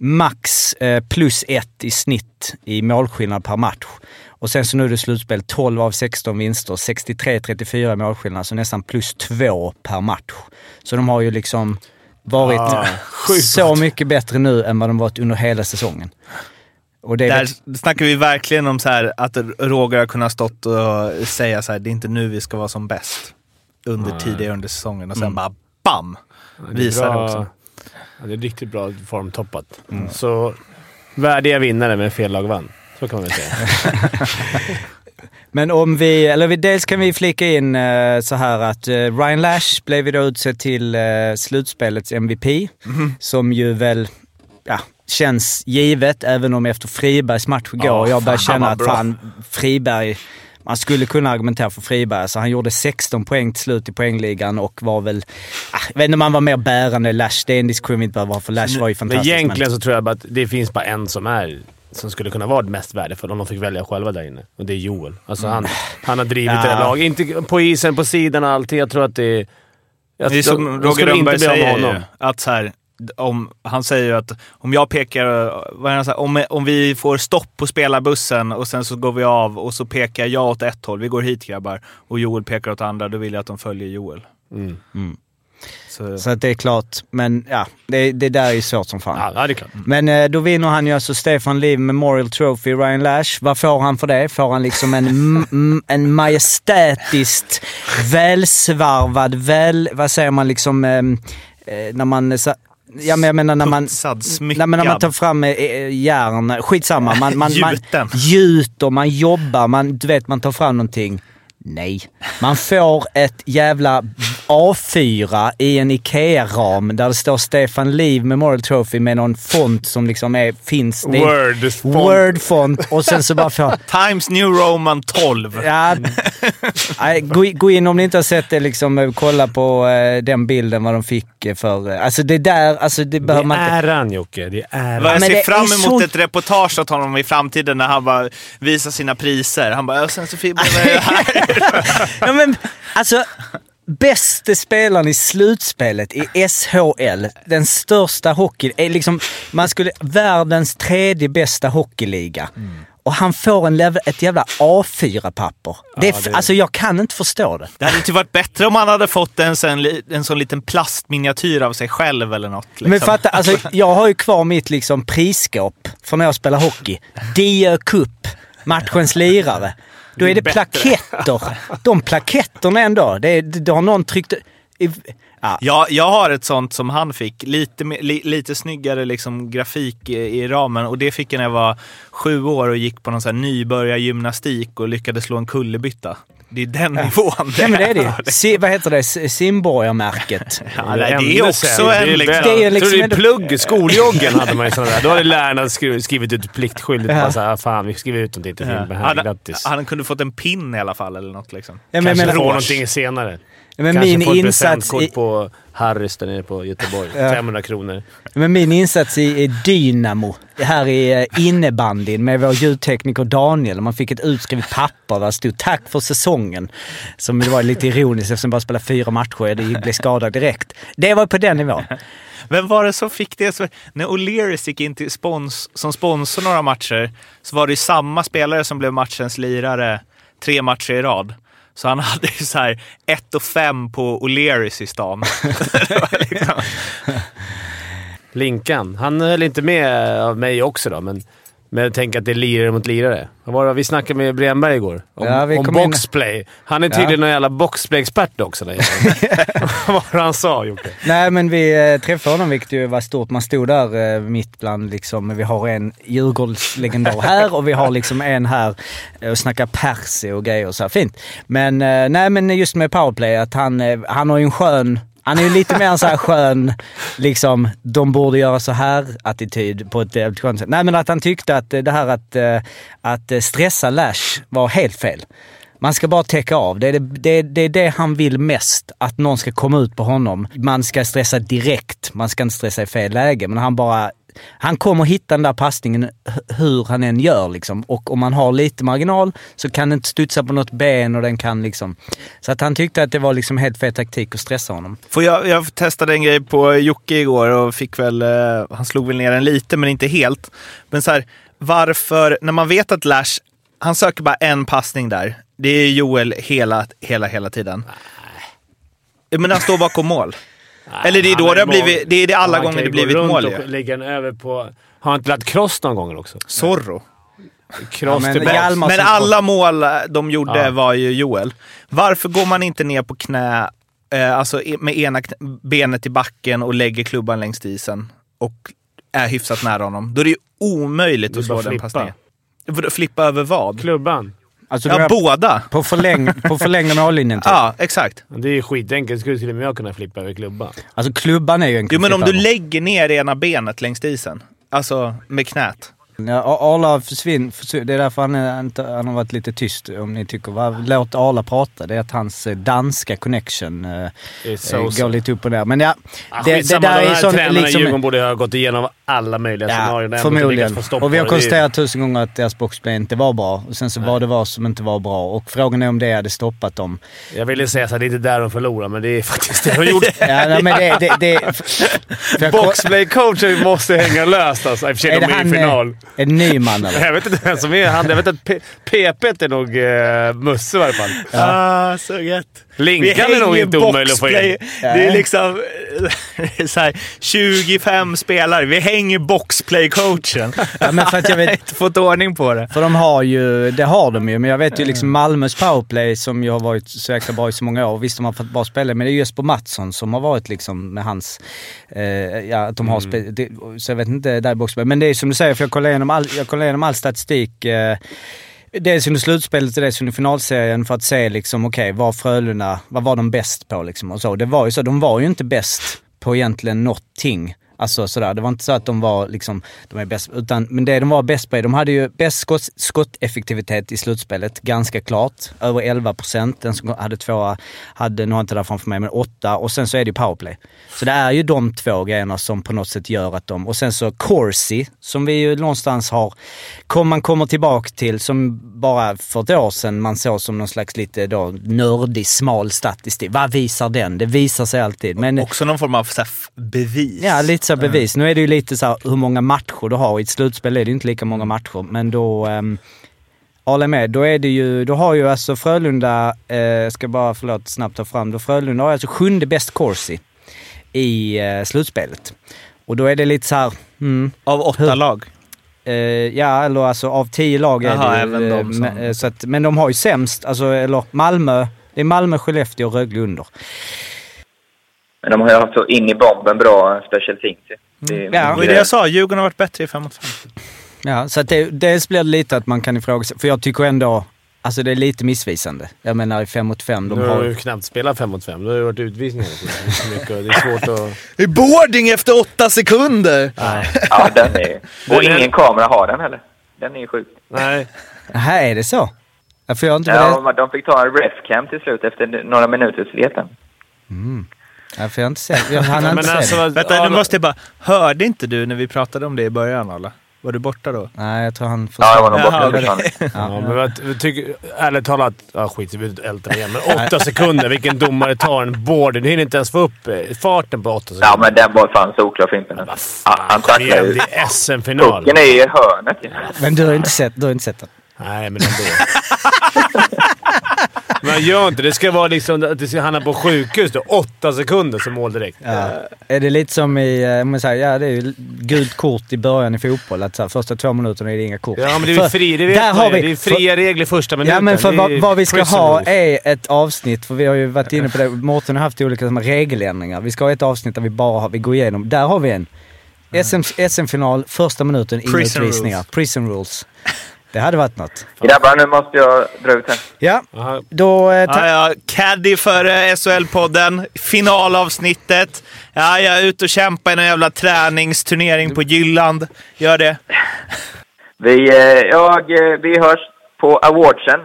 max eh, plus ett i snitt i målskillnad per match. Och sen så nu är det slutspel, 12 av 16 vinster, 63-34 målskillnad, så nästan plus två per match. Så de har ju liksom varit Ah, så mycket bättre nu än vad de varit under hela säsongen. Och det är Där väl- snackar vi verkligen om så här att Roger har kunnat stått och säga så här, det är inte nu vi ska vara som bäst. Under tidigare under säsongen och sen Mm. bara BAM! Visar det också. Ja, det är riktigt bra formtoppat. Så värdiga vinnare med fel lag vann. Så kan man väl säga. *laughs* Men om vi, eller vi, dels kan vi flika in eh, så här att eh, Ryan Lash blev ju då utsedd till eh, slutspelets MVP. Mhm. Som ju väl, ja, känns givet även om efter Fribergs match igår, Ja, jag börjar fan, känna att fan, Friberg, man skulle kunna argumentera för Friberg. Så han gjorde 16 poäng till slut i poängligan och var väl, ah, jag vet inte om han var mer bärande. Lash, det är en diskussion vi inte behöver ha för Lash var ju Men fantastisk. egentligen så tror jag bara att det finns bara en som är som skulle kunna vara mest värdefull om de fick välja själva där inne. Och det är Joel. Alltså han, han har drivit Ja. det här laget. Inte på isen, på sidan och allting. Jag tror att det är... Jag, Det är som de- de Roger Rönnberg säger honom. att så här, om, han säger ju att om jag pekar, vad är det, så här, om, om vi får stopp på spelarbussen och sen så går vi av och så pekar jag åt ett håll, vi går hit grabbar, och Joel pekar åt andra, då vill jag att de följer Joel. Mm. Så, Så att det är klart, men ja, det, det där är ju svårt som fan. Ja, det är klart. Men eh, då vinner han ju alltså Stefan Liv Memorial Trophy, Ryan Lash. Vad får han för det? Får han liksom en, *laughs* en majestätiskt välsvarvad, väl, vad säger man liksom, eh, eh, när man... Ja men jag menar när man... Putsad, Nej, men när man tar fram eh, eh, järn, skitsamma. Man, man, man Gjuten. gjuter, man jobbar, man, du vet man tar fram någonting. Nej. Man får ett jävla A4 i en IKEA-ram där det står Stefan Liv Memorial Trophy med någon font som liksom är, finns. Det är Word-font. Word-font. Och sen så bara får... Times New Roman 12. Ja, gå, in om ni inte har sett det, liksom, eh, kolla på eh, den bilden vad de fick eh, för... Alltså det där, alltså det behöver Det man inte... är han Jocke. Det är Vad jag ser det fram emot så- ett reportage åt honom i framtiden när han bara visar sina priser. Han bara, "Ja, sen så blev det här. *laughs* *laughs* ja, men, alltså, bästa spelaren i slutspelet i SHL, den största hockeyn, är liksom, man skulle, världens tredje bästa hockeyliga. Och han får en ett jävla A4-papper. det är, f- det- Alltså jag kan inte förstå det. Det hade inte varit bättre om han hade fått en, sån, en sån liten plastminiatyr av sig själv eller något. Liksom. Men fatta, alltså, jag har ju kvar mitt liksom prisskåp från när jag spelar hockey. Diö Cup, matchens lirare. Då är det plaketter. De plaketterna ändå. Det, det har någon tryckt... I, ja. Jag, jag har ett sånt som han fick. Lite, li, lite snyggare liksom, grafik i, i ramen. Och det fick jag när jag var sju år och gick på någon nybörjargymnastik och lyckades slå en kullerbytta. Det är den nivån Ja, men det är det ju. *laughs* är. Si, vad heter det? Simborgarmärket. *laughs* Ja, nej, det är också en liksom... Det är ju Jag liksom tror det är plugg, skoljoggen hade man ju sådana där. Då hade lärarna *laughs* skri- skrivit ut pliktskyldigt. Ja. Bara såhär, fan vi skriver ut någonting till Ja. filmen här. Han, Grattis. han kunde fått en pin i alla fall eller något liksom. Ja, men- Kanske men- får någonting senare. Ja, men Kanske min insats presentkort på Harrys där nere på Göteborg. Ja. 500 kronor. Men min insats i i Dynamo, här i eh, innebandyn med vår ljudtekniker Daniel. Man fick ett utskrivet papper där det stod tack för säsongen. Som det var lite ironiskt eftersom jag bara spelade fyra matcher och blev skadad direkt. Det var på den nivån. Vem var det som fick det? Så- När O'Learys gick in till spons, som sponsor några matcher så var det ju samma spelare som blev matchens lirare tre matcher i rad. Så han hade ju så här 1 och 5 på O'Learys i stan. *laughs* Liksom- Linkan. Han höll inte med av mig också då, men, men tänker att det är lirare mot lirare. Var det? Vi snackade med Bremberg igår om, Ja, om kom in- boxplay. Han är Ja. tydligen någon jävla boxplay-expert också. *laughs* Vad var han sa Jocke? Nej, men vi eh, träffade honom vilket ju var stort. Man stod där eh, mitt bland liksom, vi har en Djurgårdslegendar här och vi har liksom en här eh, och snackar persi och grejer och så här. Fint. Men nej, men just med powerplay att han, han har ju en skön han är ju lite mer en så här skön, liksom, de borde göra så här attityd på ett jävligt skönt sätt. Nej men att han tyckte att det här att, eh, att eh, stressa Lash var helt fel. Man ska bara täcka av. Det är det, det, det är det han vill mest. Att någon ska komma ut på honom. Man ska stressa direkt. Man ska inte stressa i fel läge. Men han bara... Han kommer hitta den där passningen hur han än gör liksom. Och om man har lite marginal så kan den inte studsa på något ben och den kan liksom... Så att han tyckte att det var liksom helt fel taktik att stressa honom. Får jag, jag testade en grej på Jocke igår och fick väl, eh, han slog väl ner den lite men inte helt. Men så här, varför, när man vet att Lash, han söker bara en passning där. Det är Joel hela, hela, hela tiden. Men han står bakom mål. Eller det är då det har blivit, det är det alla Han gånger kan det gå blivit runt mål och lägga den över på... Har han inte lagt cross någon gång också? Zorro. Cross Ja, men. Hjalmar- Men alla mål eh, de gjorde Ja. var ju Joel. Varför går man inte ner på knä, eh, alltså med ena benet i backen och lägger klubban längs isen och är hyfsat nära honom? Då är det ju omöjligt att slå den passningen. Flippa över vad? Klubban. Alltså, Ja, båda. På, förläng, på förlängda mållinjen typ. Ja, exakt. Det är ju skitenkelt. Skulle till och med jag kunna flippa över klubban. Alltså klubban är ju en Jo, men om du lägger ner ena benet längs isen, alltså med knät. Ja, Arla försvinner. Det är därför han, är, han har varit lite tyst om ni tycker. Vad, låt Arla prata. Det är att hans eh, danska connection eh, så, eh, går lite upp och ner. Men ja, Ah, det, där de är här sån, tränarna liksom... Djurgården borde ha gått igenom alla möjliga scenarion. Ja, inte förmodligen. Och vi har konstaterat tusen gånger att deras boxplay inte var bra. Och sen så var det vad som inte var bra. Och frågan är om det hade stoppat dem. Jag ville säga att det är inte där de förlorar, men det är faktiskt det de gjorde. *laughs* Ja, men det... det, det *laughs* Boxplay-coachen måste hänga löst alltså. I och för sig, de är i eh, final. En ny man eller? Jag vet inte vem som är han. Jag vet att PP är nog uh, Musse i varje fall. Ah, så gött. Linkan är nog inte omöjlig att få in. Det är liksom eh, *laughs* så här, 25 spelare. Vi hänger boxplay-coachen. *laughs* Ja, men för att jag vet... inte fått ordning på det. För de har ju, det har de ju, men jag vet ju liksom Malmös powerplay som ju har varit så jäkla bra i så många år. Visst, de har fått bra spelare, men det är Jesper Mattsson som har varit liksom med hans... Eh, ja, att de har Mm. det, Så jag vet inte där boxplay. Men det är som du säger, för jag kollar igenom all, jag kollar igenom all statistik. Eh, Dels under slutspelet och dels under finalserien för att se liksom, okej, vad Frölunda, vad var de bäst på liksom och så. Det var ju så, de var ju inte bäst på egentligen någonting. Alltså sådär, det var inte så att de var liksom, de är bäst, utan, men det de var bäst på, de hade ju bäst skott, skotteffektivitet i slutspelet, ganska klart. Över 11 procent. Den som hade tvåa hade, nu har jag inte det där framför mig, men åtta. Och sen så är det ju powerplay. Så det är ju de två grejerna som på något sätt gör att de, och sen så Corsi, som vi ju någonstans har, kom, man kommer tillbaka till, som bara för ett år sedan man såg som någon slags lite då nördig, smal statistik. Vad visar den? Det visar sig alltid. Men, Också någon form av så bevis. Ja, lite så bevis. Nu är det ju lite så här hur många matcher du har. I ett slutspel är det inte lika många matcher, men då... Um, håller med. Då är det ju, då har ju alltså Frölunda, eh, ska bara förlåt snabbt ta fram, då Frölunda har alltså sjunde bäst corsi i eh, slutspelet. Och då är det lite så här... Mm, Av åtta lag? Eh, ja, eller alltså av tio lag är Jaha, det ju, även de eh, som- men, eh, så att, men de har ju sämst, alltså, eller Malmö, det är Malmö, Skellefteå och Rögle under. Men de har ju haft så in i bomben bra special teams. ju. Det är Mm. Ja. Det var det jag sa, Djurgården har varit bättre i 5 mot 5. Ja, så att det, dels blir det lite att man kan ifrågasätta, för jag tycker ändå, alltså det är lite missvisande. Jag menar i fem mot fem, de Du har har... ju knappt spelat 5 mot 5. Du har ju varit utvisning hela tiden. Det är så mycket och Det är svårt att... Är boarding efter åtta sekunder! Nej. Ja, den är Och ingen kamera har den heller. Den är ju sjuk. Nej. Här är det så? Ja, för jag inte Ja, de fick ta en refcam till slut efter några minuters leten. ja, för jag har inte sett, jag hann inte alltså, se det. Vänta, nu måste jag bara... Hörde inte du när vi pratade om det i början, alla? Var du borta då? Nej, jag tror han Ja, jag var nog borta Jaha, försvann. Ja, men jag tycker, ärligt talat, ja, skit vi ältar igen, men åtta sekunder, vilken domare tar en board? Du hinner inte ens få upp eh, farten på åtta sekunder. Ja, men den var fan solklar Fimpen. Ja, han tacklar ju. det är SM-final. Pucken är i hörnet. Men du har inte sett, du har inte sett den? Nej, men ändå. *laughs* Men gör inte det. ska vara liksom att det ska hamna på sjukhus då. Åtta sekunder som mål direkt. Ja. Är det lite som i, eh, om man säger, ja det är ju gult kort i början i fotboll. Att så här, första två minuterna är det inga kort. Ja, men det är ju fri, det vet där man har vi- Det är fria regler första minuten. Ja men för vad, vad vi ska ha är ett avsnitt, för vi har ju varit inne på det. Mårten har haft olika som, regeländringar. Vi ska ha ett avsnitt där vi bara har, vi går igenom. Där har vi en. SM, SM-final, första minuten, inga utvisningar. Prison rules. Det hade varit något. Grabbar, nu måste jag dra ut här. Ja, då... Eh, ta- Ja, ja, caddy för eh, SHL-podden. Finalavsnittet. Ja, jag är ute och kämpar i någon jävla träningsturnering på Jylland. Gör det. Vi, eh, jag, eh, vi hörs på awardsen.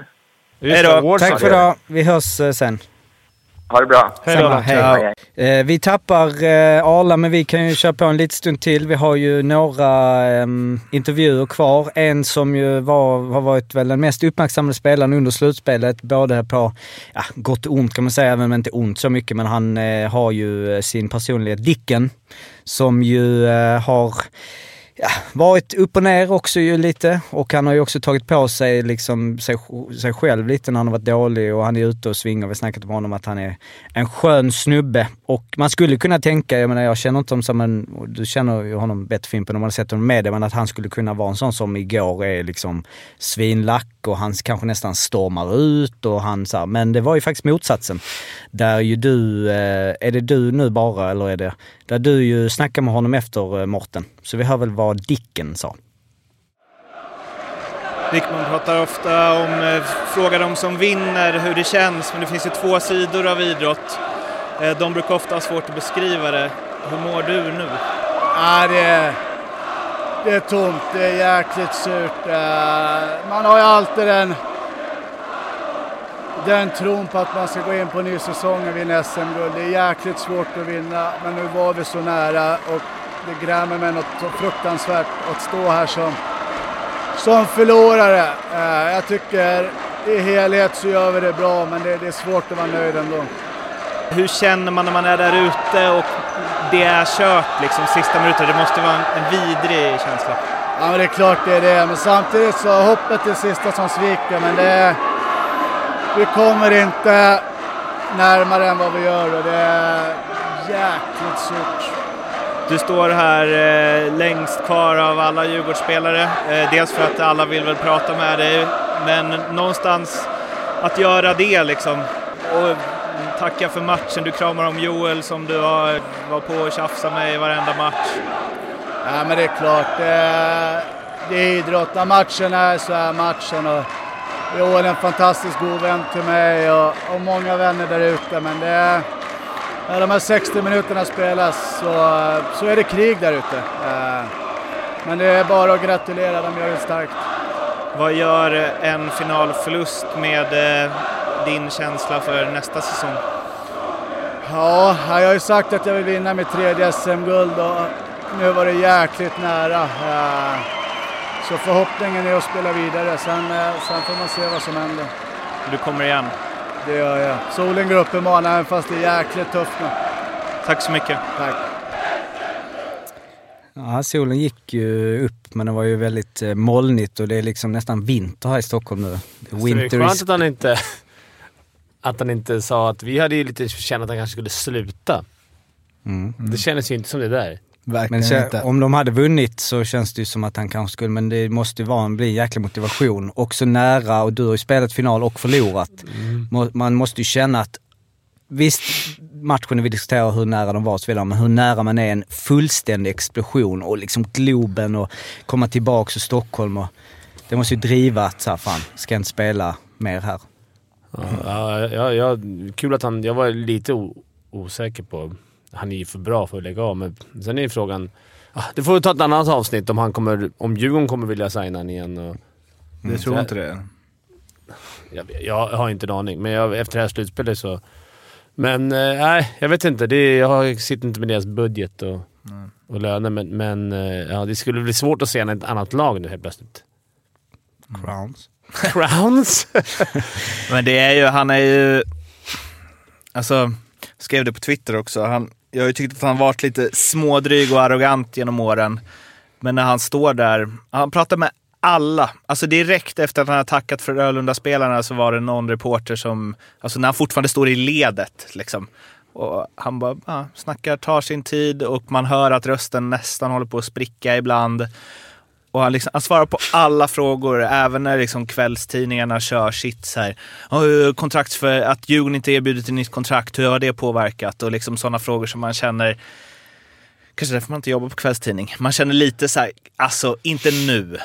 Just Hej då. Awards tack för vi. idag. Vi hörs eh, sen. Ha det bra. Hej då. Samma, hej. Hej. Eh, vi tappar eh, Arla, men vi kan ju köra på en liten stund till. Vi har ju några ehm, intervjuer kvar. En som ju var, har varit väl den mest uppmärksammade spelaren under slutspelet. Både på ja, gott och ont kan man säga, även om inte ont så mycket. Men han eh, har ju eh, sin personliga Dicken som ju eh, har ja, varit upp och ner också ju lite. Och han har ju också tagit på sig liksom sig, sig själv lite när han har varit dålig. Och han är ute och svingar. Vi har snackat om honom att han är en skön snubbe. Och man skulle kunna tänka, jag menar jag känner inte honom som en, du känner ju honom bättre Fimpen om man har sett honom med det, men att han skulle kunna vara en sån som igår är liksom svinlack och han kanske nästan stormar ut och han så här, men det var ju faktiskt motsatsen. Där ju du, eh, är det du nu bara eller är det, där du ju snackar med honom efter eh, Morten. Så vi hör väl vad Dicken sa. Wickman pratar ofta om, eh, frågar de som vinner hur det känns, men det finns ju två sidor av idrott. Eh, de brukar ofta ha svårt att beskriva det. Hur mår du nu? Ja, det, är, det är tomt, det är jäkligt surt. Eh, man har ju alltid den, den tron på att man ska gå in på ny säsong och vinna SM-guld. Det är jäkligt svårt att vinna, men nu var vi så nära och det grämer mig något så fruktansvärt att stå här som, som förlorare. Eh, jag tycker i helhet så gör vi det bra, men det, det är svårt att vara nöjd ändå. Hur känner man när man är där ute och det är kört liksom sista minuten? Det måste vara en, en vidrig känsla. Ja, men det är klart det är det. Men samtidigt så hoppet är det sista som sviker. Men det är, vi kommer inte närmare än vad vi gör och det är jäkligt surt. Du står här eh, längst kvar av alla Djurgårdsspelare. Eh, dels för att alla vill väl prata med dig, men någonstans att göra det liksom. Och tacka för matchen. Du kramar om Joel som du har var på och tjafsa med i varenda match. Ja, men det är klart. Det är, det är idrott. När matchen är så är matchen. Och Joel är en fantastiskt god vän till mig och, och många vänner där ute. Men det är, när de här 60 minuterna spelas så, så är det krig där ute. Eh, Men det är bara att gratulera, de gör det starkt. Vad gör en finalförlust med eh, din känsla för nästa säsong? Ja, jag har ju sagt att jag vill vinna mitt tredje SM-guld och nu var det jäkligt nära. Eh, Så förhoppningen är att spela vidare, sen, eh, sen får man se vad som händer. Du kommer igen. Det gör jag. Solen går upp imorgon även fast det är jäkligt tufft nu. Tack så mycket. Tack. Ja, solen gick ju upp men det var ju väldigt eh, molnigt och det är liksom nästan vinter här i Stockholm nu. Så det är Winter skönt att han inte, att han inte sa att... Vi hade ju lite känt att han kanske skulle sluta. Mm. Det kändes ju inte som det där. Men så, om de hade vunnit så känns det ju som att han kanske skulle, men det måste ju vara en, bli en jäkla motivation. Också nära, och du har ju spelat final och förlorat. Må- Man måste ju känna att, visst matchen vi diskuterar hur nära de var och så vidare, men hur nära man är en fullständig explosion och liksom Globen och komma tillbaka till Stockholm och det måste ju driva att så här, fan, ska jag inte spela mer här. Ja, ja, ja, kul att han... Jag var lite osäker på... Han är ju för bra för att lägga av, men sen är ju frågan... Ah, det får vi ta ett annat avsnitt om han kommer... Om Djurgården kommer vilja signa han igen och... Du tror inte det? Jag, jag har inte en aning, men jag, efter det här slutspelet så... Men eh, nej, jag vet inte. Det, jag sitter inte med deras budget och, och löner, men, men eh, ja, det skulle bli svårt att se en ett annat lag nu helt plötsligt. Crowns. Crowns? *laughs* Men det är ju, han är ju... Alltså, skrev det på Twitter också. Han, jag har ju tyckt att han varit lite smådryg och arrogant genom åren. Men när han står där, han pratar med alla. Alltså direkt efter att han har tackat för Ölunda-spelarna så var det någon reporter som, alltså när han fortfarande står i ledet liksom. Och han bara ja, snackar, tar sin tid och man hör att rösten nästan håller på att spricka ibland. Och han, liksom, han svarar på alla frågor, även när liksom kvällstidningarna kör sitt så här. "Ja, Kontrakt för att Djurgården inte erbjudit ett nytt kontrakt, hur har det påverkat? Och liksom sådana frågor som man känner, kanske därför man inte jobbar på kvällstidning. Man känner lite så här, alltså inte nu.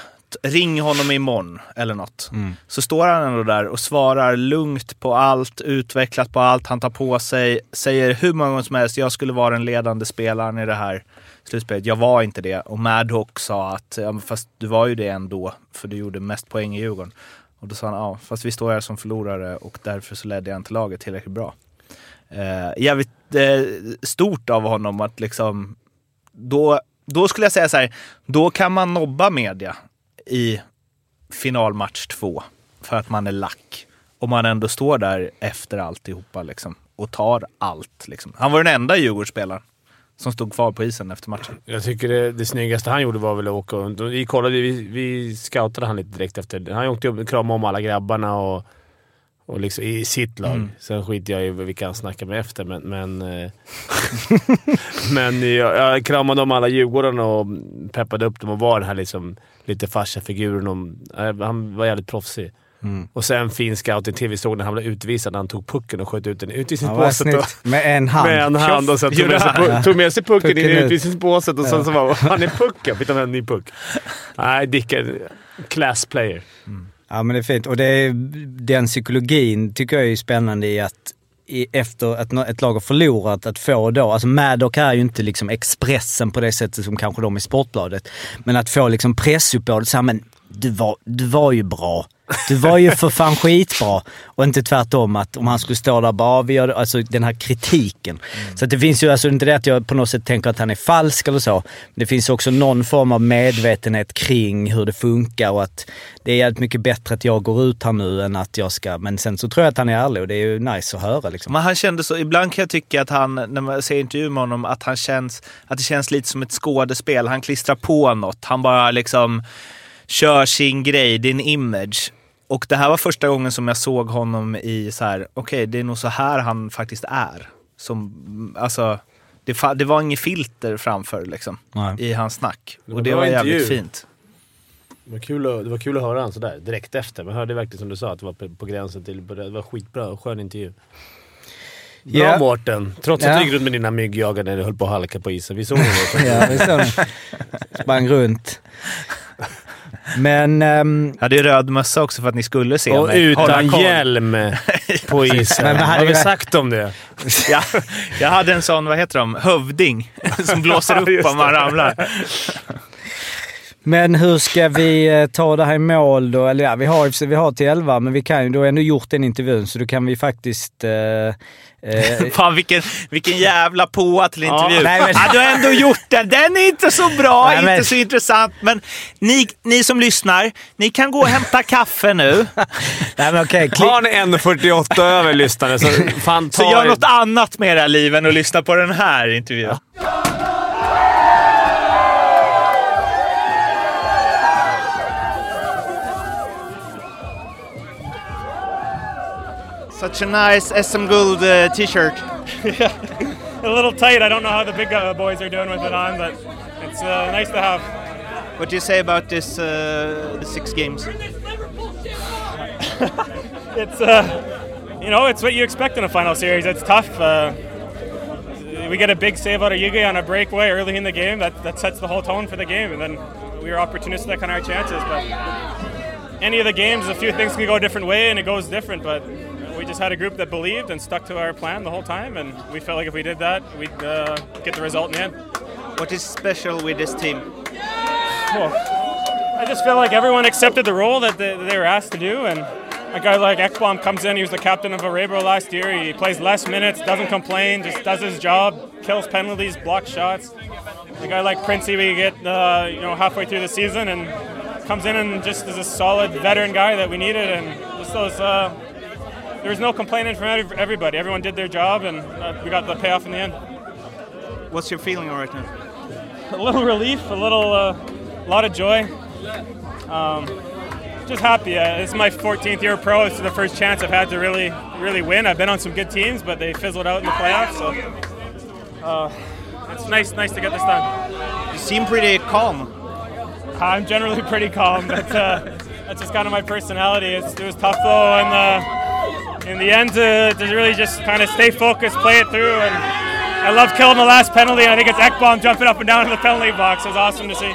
Ring honom imorgon eller något. Så står han ändå där och svarar lugnt på allt, utvecklat på allt han tar på sig. Säger hur många gånger som helst, jag skulle vara den ledande spelaren i det här slutspelet. Jag var inte det. Och Madhawk sa att, ja, fast du var ju det ändå, för du gjorde mest poäng i Djurgården. Och då sa han, ja, fast vi står här som förlorare och därför så ledde jag inte laget tillräckligt bra. Eh, jävligt eh, stort av honom att liksom, då, då skulle jag säga så här, då kan man nobba media i finalmatch två för att man är lack. Och man ändå står där efter alltihopa liksom, och tar allt. Liksom. Han var den enda Djurgårdsspelaren som stod kvar på isen efter matchen. Jag tycker det, det snyggaste han gjorde var väl att åka runt. Vi, kollade, vi, vi scoutade han lite direkt efter. Han åkte upp och kramade om alla grabbarna och, och liksom, i sitt lag. Mm. Sen skiter jag i vilka han snackar med efter, men... Men, eh, *laughs* men jag, jag kramade om alla Djurgårdarna och peppade upp dem och var den här liksom, lite farsafiguren. och- eh, Han var jävligt proffsig. Mm. Och sen fin scouting till. Vi såg när han blev utvisad när han tog pucken och sköt ut den i Ja, utvisningsbåset. snyggt. Med en hand. Med en hand och sen tog med, sig, han? tog med sig pucken, in Pucken i ut. utvisningsbåset och sen Ja. så var han är pucken. Fick de en ny puck. Nej, Dick är class player. Ja men det är fint. Och det är, den psykologin tycker jag är spännande i att i, efter att ett lag har förlorat, att få då, alltså Maddock är ju inte liksom Expressen på det sättet som kanske de i Sportbladet. Men att få liksom pressuppbådet såhär, men du var, du var ju bra. Du var ju för fan skitbra. Och inte tvärtom att om han skulle stå där bara, "Ja, vi gör det", alltså den här kritiken. Så att det finns ju, alltså inte det att jag på något sätt tänker att han är falsk eller så. Det finns också någon form av medvetenhet kring hur det funkar och att det är jävligt mycket bättre att jag går ut här nu än att jag ska... Men sen så tror jag att han är ärlig och det är ju nice att höra liksom. Men han kände så, ibland kan jag tycka att han, när man ser intervjuer med honom, att han känns, att det känns lite som ett skådespel. Han klistrar på något. Han bara liksom kör sin grej, din image. Och det här var första gången som jag såg honom i så här, okej, det är nog så här han faktiskt är. Som, alltså, det, fa- det var inget filter framför liksom, Nej. i hans snack. Det och det var jävligt intervju. fint. Det var, kul att, det var kul att höra han sådär direkt efter. Man hörde verkligen som du sa att det var på, på gränsen till... Det var skitbra och skön intervju. Bra Ja. Mårten! Trots att Ja. du gick runt med dina myggjagare när du höll på att halka på isen. Vi såg det. *laughs* Ja, vi såg den. Sprang runt. Men... ehm, Jag hade ju röd mössa också för att ni skulle se Och mig. utan Hålla koll. hjälm! på *laughs* isen. Men vad hade har vi sagt om det? Ja, jag hade en sån, vad heter de, hövding *laughs* som blåser upp om man ramlar. Men hur ska vi eh, ta det här i mål då? Eller ja, vi har, och vi har till 11, men vi kan ju, du har ändå gjort den intervjun så då kan vi faktiskt... Eh, eh, *laughs* Fan vilken, vilken jävla påa till intervju. Ja, nej, men- ja, du har ändå gjort den. Den är inte så bra, Nej, men- inte så intressant. Men ni, ni som lyssnar, ni kan gå och hämta kaffe nu. *laughs* nej men okej, Har ni 1,48 över lyssnare så *laughs* fan ta Så gör något annat med era liv än att lyssna på den här intervjun. Such a nice SM Guld uh, t-shirt. yeah, *laughs* a little tight. I don't know how the big uh, boys are doing with it on, but it's uh, nice to have. What do you say about this, uh, the six games? *laughs* It's uh, you know, it's what you expect in a final series. It's tough. Uh, we get a big save out of Yugi on a breakaway early in the game. That that sets the whole tone for the game, and then we were opportunistic on our chances. But any of the games, a few things can go a different way, and it goes different. But just had a group that believed and stuck to our plan the whole time, and we felt like if we did that, we'd uh, get the result in the end. What is special with this team? Well, I just feel like everyone accepted the role that they, that they were asked to do, and a guy like Ekblom comes in. He was the captain of Arabro last year. He plays less minutes, doesn't complain, just does his job, kills penalties, blocks shots. A guy like Princey, we get uh, you know halfway through the season and comes in and just is a solid veteran guy that we needed, and just those. Uh, there was no complaining from everybody. Everyone did their job, and uh, we got the payoff in the end. What's your feeling right now? a little relief, a little, uh, lot of joy. Um, just happy. Uh, it's my 14th year pro. It's the first chance I've had to really, really win. I've been on some good teams, but they fizzled out in the playoffs. So uh, it's nice, nice to get this done. You seem pretty calm. I'm generally pretty calm, but uh, that's just kind of my personality. It's, it was tough though, and uh, in the end, to, to really just kind of stay focused, play it through, and I love killing the last penalty. I think it's Ekbom jumping up and down in the penalty box. It was awesome to see.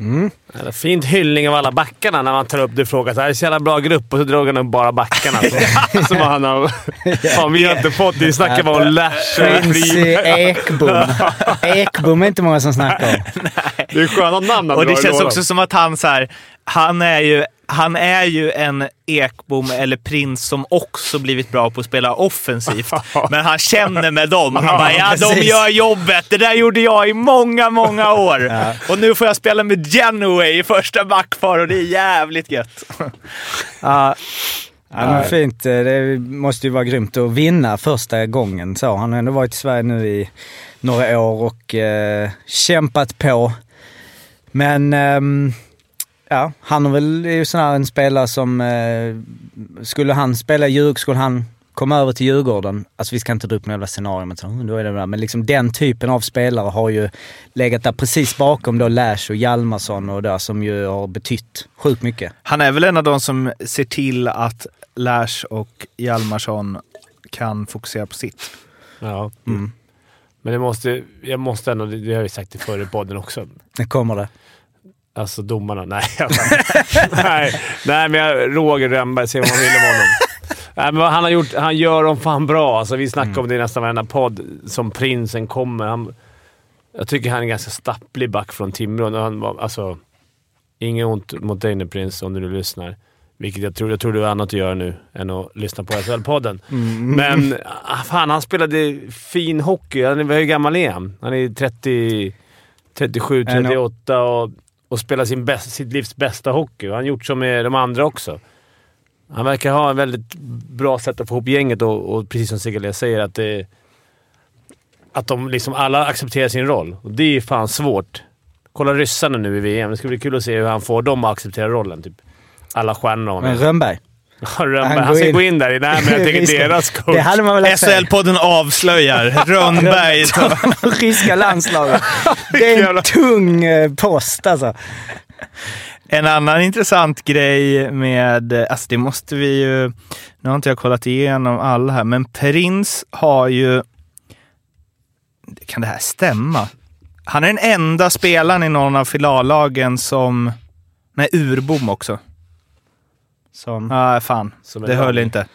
Mm. Ja, Fint hyllning av alla backarna när man tar upp det och frågar så här, det är så jävla bra grupp och så drog han upp bara backarna. *laughs* Så, som han har... Fan, vi har inte fått det. Vi snackar bara om Lash Prince Ekbom. Ekbom är inte många som snackar om. *laughs* Det är sköna namn Och det känns också som att han så här, han är ju han är ju en Ekbom eller Prins som också blivit bra på att spela offensivt. *laughs* Men han känner med dem. Han bara, ja de gör jobbet. Det där gjorde jag i många, många *laughs* år. Och nu får jag spela med Genoway i första backpar och det är jävligt gött. *laughs* Ja, ja, men fint. Det måste ju vara grymt att vinna första gången. Så, han har ändå varit i Sverige nu i några år och eh, kämpat på. Men ehm, ja, han har väl, är ju sån här en spelare som... Eh, skulle han spela i Djurgården, skulle han komma över till Djurgården, alltså vi ska inte dra upp några jävla scenario, men, så, "Mm, då är det bra." men liksom den typen av spelare har ju legat där precis bakom då Lash och Hjalmarsson och där som ju har betytt sjukt mycket. Han är väl en av de som ser till att Lash och Hjalmarsson kan fokusera på sitt. Ja. Mm. Men det måste, jag måste ändå, det har vi sagt i förra podden också. Nu kommer det. Alltså domarna, nej. *laughs* nej, nej, men jag, Roger Rönnberg, se vad man vill om honom. Nej, men han, har gjort, han gör dem fan bra. Alltså, vi snackar om det i nästan varenda podd, som prinsen kommer. Han, jag tycker han är en ganska stapplig back från Timrå. Han, alltså, inget ont mot dig nu Prins, om du nu lyssnar. Vilket jag tror, jag tror du har annat att göra nu än att lyssna på SHL-podden. Mm. Men ah, fan, han spelade fin hockey. Han, är- hur gammal är han? Han är 30, 37, 38 och, och spela sin bäst, sitt livs bästa hockey. Han har gjort så med de andra också. Han verkar ha en väldigt bra sätt att få ihop gänget och, och precis som Segalia säger att det, att de liksom alla accepterar sin roll. Och det är fan svårt. Kolla ryssarna nu i VM. Det ska bli kul att se hur han får dem att acceptera rollen. Typ alla stjärnor Men. Rönnberg. Rönnberg. Han, ska gå in där. Nej, men jag tänker *laughs* deras coach. Det hade man se. SHL-podden avslöjar. *laughs* Rönnberg. Ryska landslaget. *laughs* Det är en tung eh, post alltså. En annan intressant grej med, alltså det måste vi ju, nu har inte jag kollat igenom alla här, men Prins har ju, kan det här stämma? Han är den enda spelaren i någon av finallagen som, nej Urbom också. Som... Ja, fan. Som det höll inte.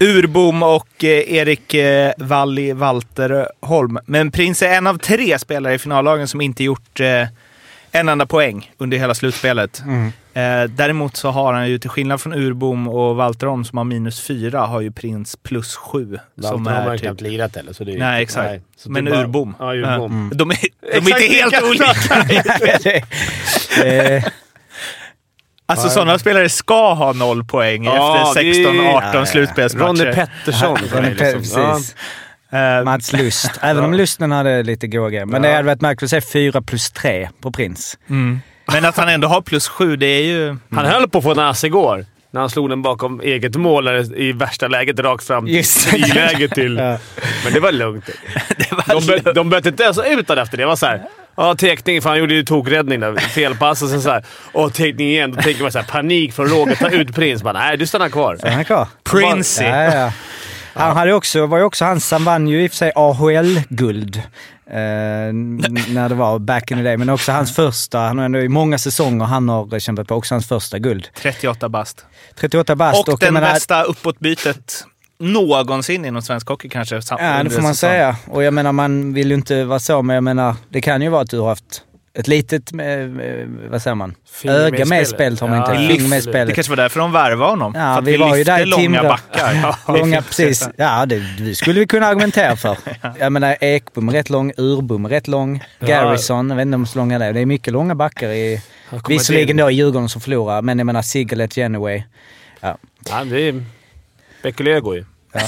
Urbom och eh, Erik eh, Walli Walterholm. Men Prins är en av tre spelare i finallagen som inte gjort eh, en enda poäng under hela slutspelet. Mm. Eh, däremot så har han ju, till skillnad från Urbom och Walterholm som har minus fyra, har ju Prins plus sju. Walter som har typ... knappt lirat heller. Så det är, Nej, exakt. nej. Men bara- Urbom. Ja, Urbom. Ja. De är, de är inte helt olika. *laughs* *laughs* Eh, Alltså Ja. sådana spelare ska ha noll poäng Ja, efter det är- 16-18 Ja, ja. slutspelsmatcher. Ronny Pettersson. Ronny liksom. Pe- precis. Mats Lust. *laughs* Även om Lusten hade lite goa grejer. Men det hade varit märkligt att se 4 plus 3 på Prins. Mm. Men att han ändå har plus sju, det är ju... Han höll på att få en ass igår. När han slog den bakom eget mål i värsta läget rakt fram Just det. i läget till. *laughs* Ja. Men det var lugnt. *laughs* de, bö- de bytte inte ens ut honom efter det. Det var såhär... Ja, teckning. För han gjorde ju tokräddning där. Felpass och sen såhär... Åh, teckning igen. Då tänker man såhär panik från Roger. Ta ut Prins. Bara, nej, du stannar kvar. Är kvar. Princey. Ja, ja. Han hade också, var ju också han som vann ju i och för sig AHL-guld. Eh, när det var back in the day. Men också hans första, han har ändå i många säsonger han har kämpat på, också hans första guld. 38 bast. 38 bast. Och, jag den bästa uppåtbytet någonsin inom svensk hockey kanske. Ja, det får man säga. Och jag menar, man vill ju inte vara så, men jag menar, det kan ju vara att du har haft ett litet, eh, eh, vad säger man? Öga med spelet. har man Ja, inte. ja, Finger med spelet. Det kanske var därför de värvade honom. Ja, för att vi vi, var ju där i långa backar. *laughs* Långa, precis. Ja, det, det skulle vi kunna argumentera för. *laughs* Jag menar, Ekbom är rätt lång, Urbom är rätt lång, Ja. Garrison, jag vet inte om så långa det är. Det är mycket långa backar i... Visserligen då i Djurgården som förlorar, men jag menar Sigalet, Genoway. Ja. Ja, det är... Spekulera går ju. *laughs*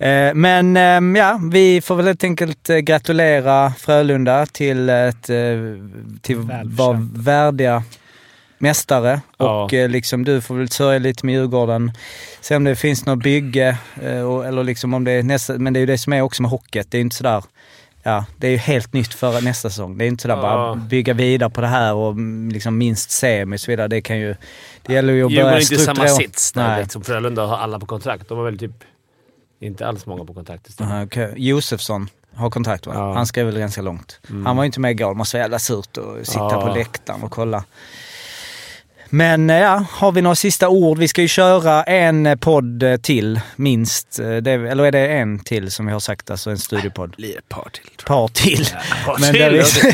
Eh, Men ehm, ja, vi får väl helt enkelt eh, gratulera Frölunda till att eh, till vara värdiga mästare. Ja. Och liksom du får väl sörja lite med Djurgården. Se om det finns något bygge, eller liksom om det är nästa, men det är ju det som är också med hockeyt. Det är inte sådär, ja, det är ju helt nytt för nästa säsong. Det är inte sådär Ja. bara bygga vidare på det här och mm, liksom minst semi och så vidare. Det kan ju, det gäller ju att Djurgården börja är inte samma strukturera- sits där Nej. liksom Frölunda har alla på kontrakt. De har väl typ inte alls många på kontrakt istället. Aha, okej. Josefsson har kontrakt va? Ja. Han skrev väl ganska långt. Mm. Han var ju inte med igår. Det måste vara jävla surt att sitta Ja. på läktaren och kolla. Men eh, ja, har vi några sista ord? Vi ska ju köra en eh, podd eh, till, minst. Det, eller är det en till som vi har sagt, alltså en studiopodd? Blir ett par till. Par till. Par Men till, där vi, ja, det-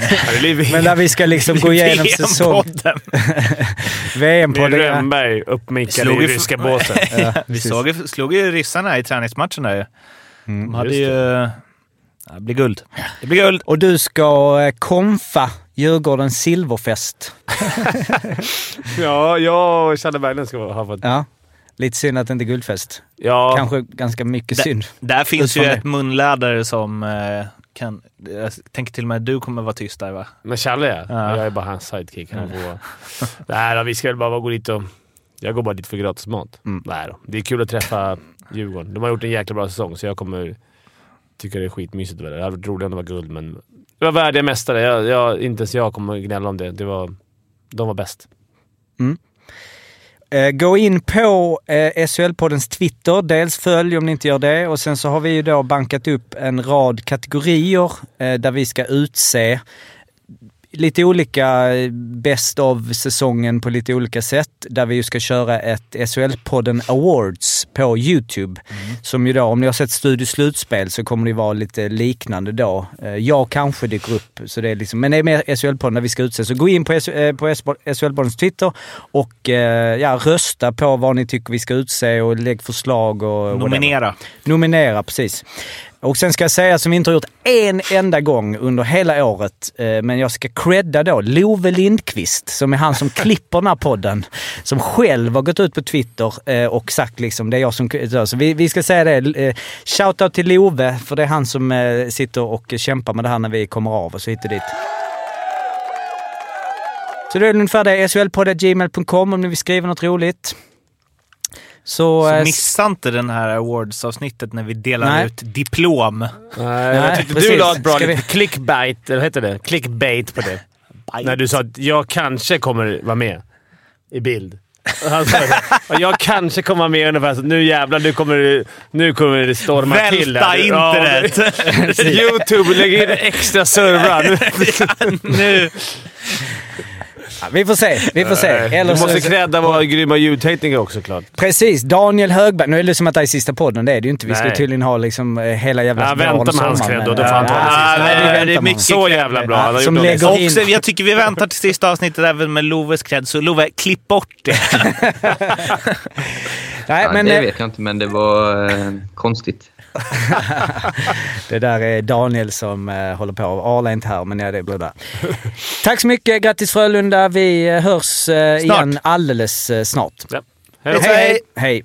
ja, det men där vi ska liksom gå igenom säsong... *laughs* VM-podden. Med ja. Rönnberg uppmickad Slog i ju- ryska båset. *laughs* Ja, Vi såg, ju- slog ju ryssarna i träningsmatchen där ju. Mm, De hade ju... Ja, det blir guld. Det blir guld. Och du ska konfa Djurgårdens silverfest. *laughs* ja, jag och Challe Berglund ska ha fått... Ja. Lite synd att det inte är guldfest. Ja, Kanske ganska mycket synd. Där finns ju Utifrån ett munläder som eh, kan... Jag tänker till och med att du kommer vara tyst där va? men Challe ja. Ja. Jag är bara hans sidekick. Han får... Nej då, vi ska väl bara gå dit och... Jag går bara dit för gratis mat. Mm. Nej då. Det är kul att träffa Djurgården. De har gjort en jäkla bra säsong, så jag kommer tycka det är skitmysigt. Det hade varit roligare om det var guld, men... Det var värdiga mästare. Jag, jag, inte ens jag kommer gnälla om det. det var, de var bäst. Mm. Eh, Gå in på eh, SHL-poddens Twitter. Dels följ om ni inte gör det. Och sen så har vi ju då bankat upp en rad kategorier eh, där vi ska utse lite olika best of säsongen på lite olika sätt. Där vi ju ska köra ett SHL-podden Awards på YouTube. Som ju då, om ni har sett Studio Slutspel så kommer det vara lite liknande då. Eh, Jag kanske dyker upp, så det är liksom, men det är mer SHL-podden där vi ska utse. Så gå in på, eh, på SHL-poddens Twitter och eh, ja, rösta på vad ni tycker vi ska utse och lägg förslag och whatever. Nominera. Nominera, precis. Och sen ska jag säga, som vi inte har gjort en enda gång under hela året, eh, men jag ska credda då Love Lindqvist, som är han som *laughs* klipper den här podden, som själv har gått ut på Twitter eh, och sagt liksom, det är jag som... Så vi, vi ska säga det, eh, shoutout till Love, för det är han som sitter och kämpar med det här när vi kommer av och hit och dit. Så det är ungefär det, shlpodd.gmail.com om ni vill skriva något roligt. Så, Så eh, missa inte den här awards-avsnittet när vi delar Nej. ut diplom. Nej, jag tyckte precis. du la ett bra vi- clickbait, eller heter det? Clickbait på det. När du sa att jag kanske kommer vara med i bild. Han sa det. Jag kanske kommer vara med ungefär så nu jävlar, nu kommer det, nu kommer det storma Välta till. här. internet. Ja, *laughs* *laughs* Youtube lägger in extra servrar. *laughs* nu. Vi får se. Vi får se. Eller du så- måste credda våra grymma ljudtekniker också klart. Precis. Daniel Högberg. Nu är det som att det är sista podden. Det är det ju inte. Vi ska Nej. tydligen ha liksom eh, hela jävla Ja, vänta med hans cred då. Då får han ta Ja, det det är mycket. Så jävla bra. Han Som lägger in- Också, jag tycker vi väntar till sista avsnittet även med Loves cred, så Love, klipp bort det. *laughs* Nej, Ja, men, det eh, vet jag inte, men det var eh, konstigt. *laughs* Det där är Daniel som eh, håller på. Arla är inte här, men ja, det blir där. Tack så mycket. Grattis Frölunda. Vi eh, hörs eh, Snart. igen alldeles snart. Ja. Hej, hej. hej.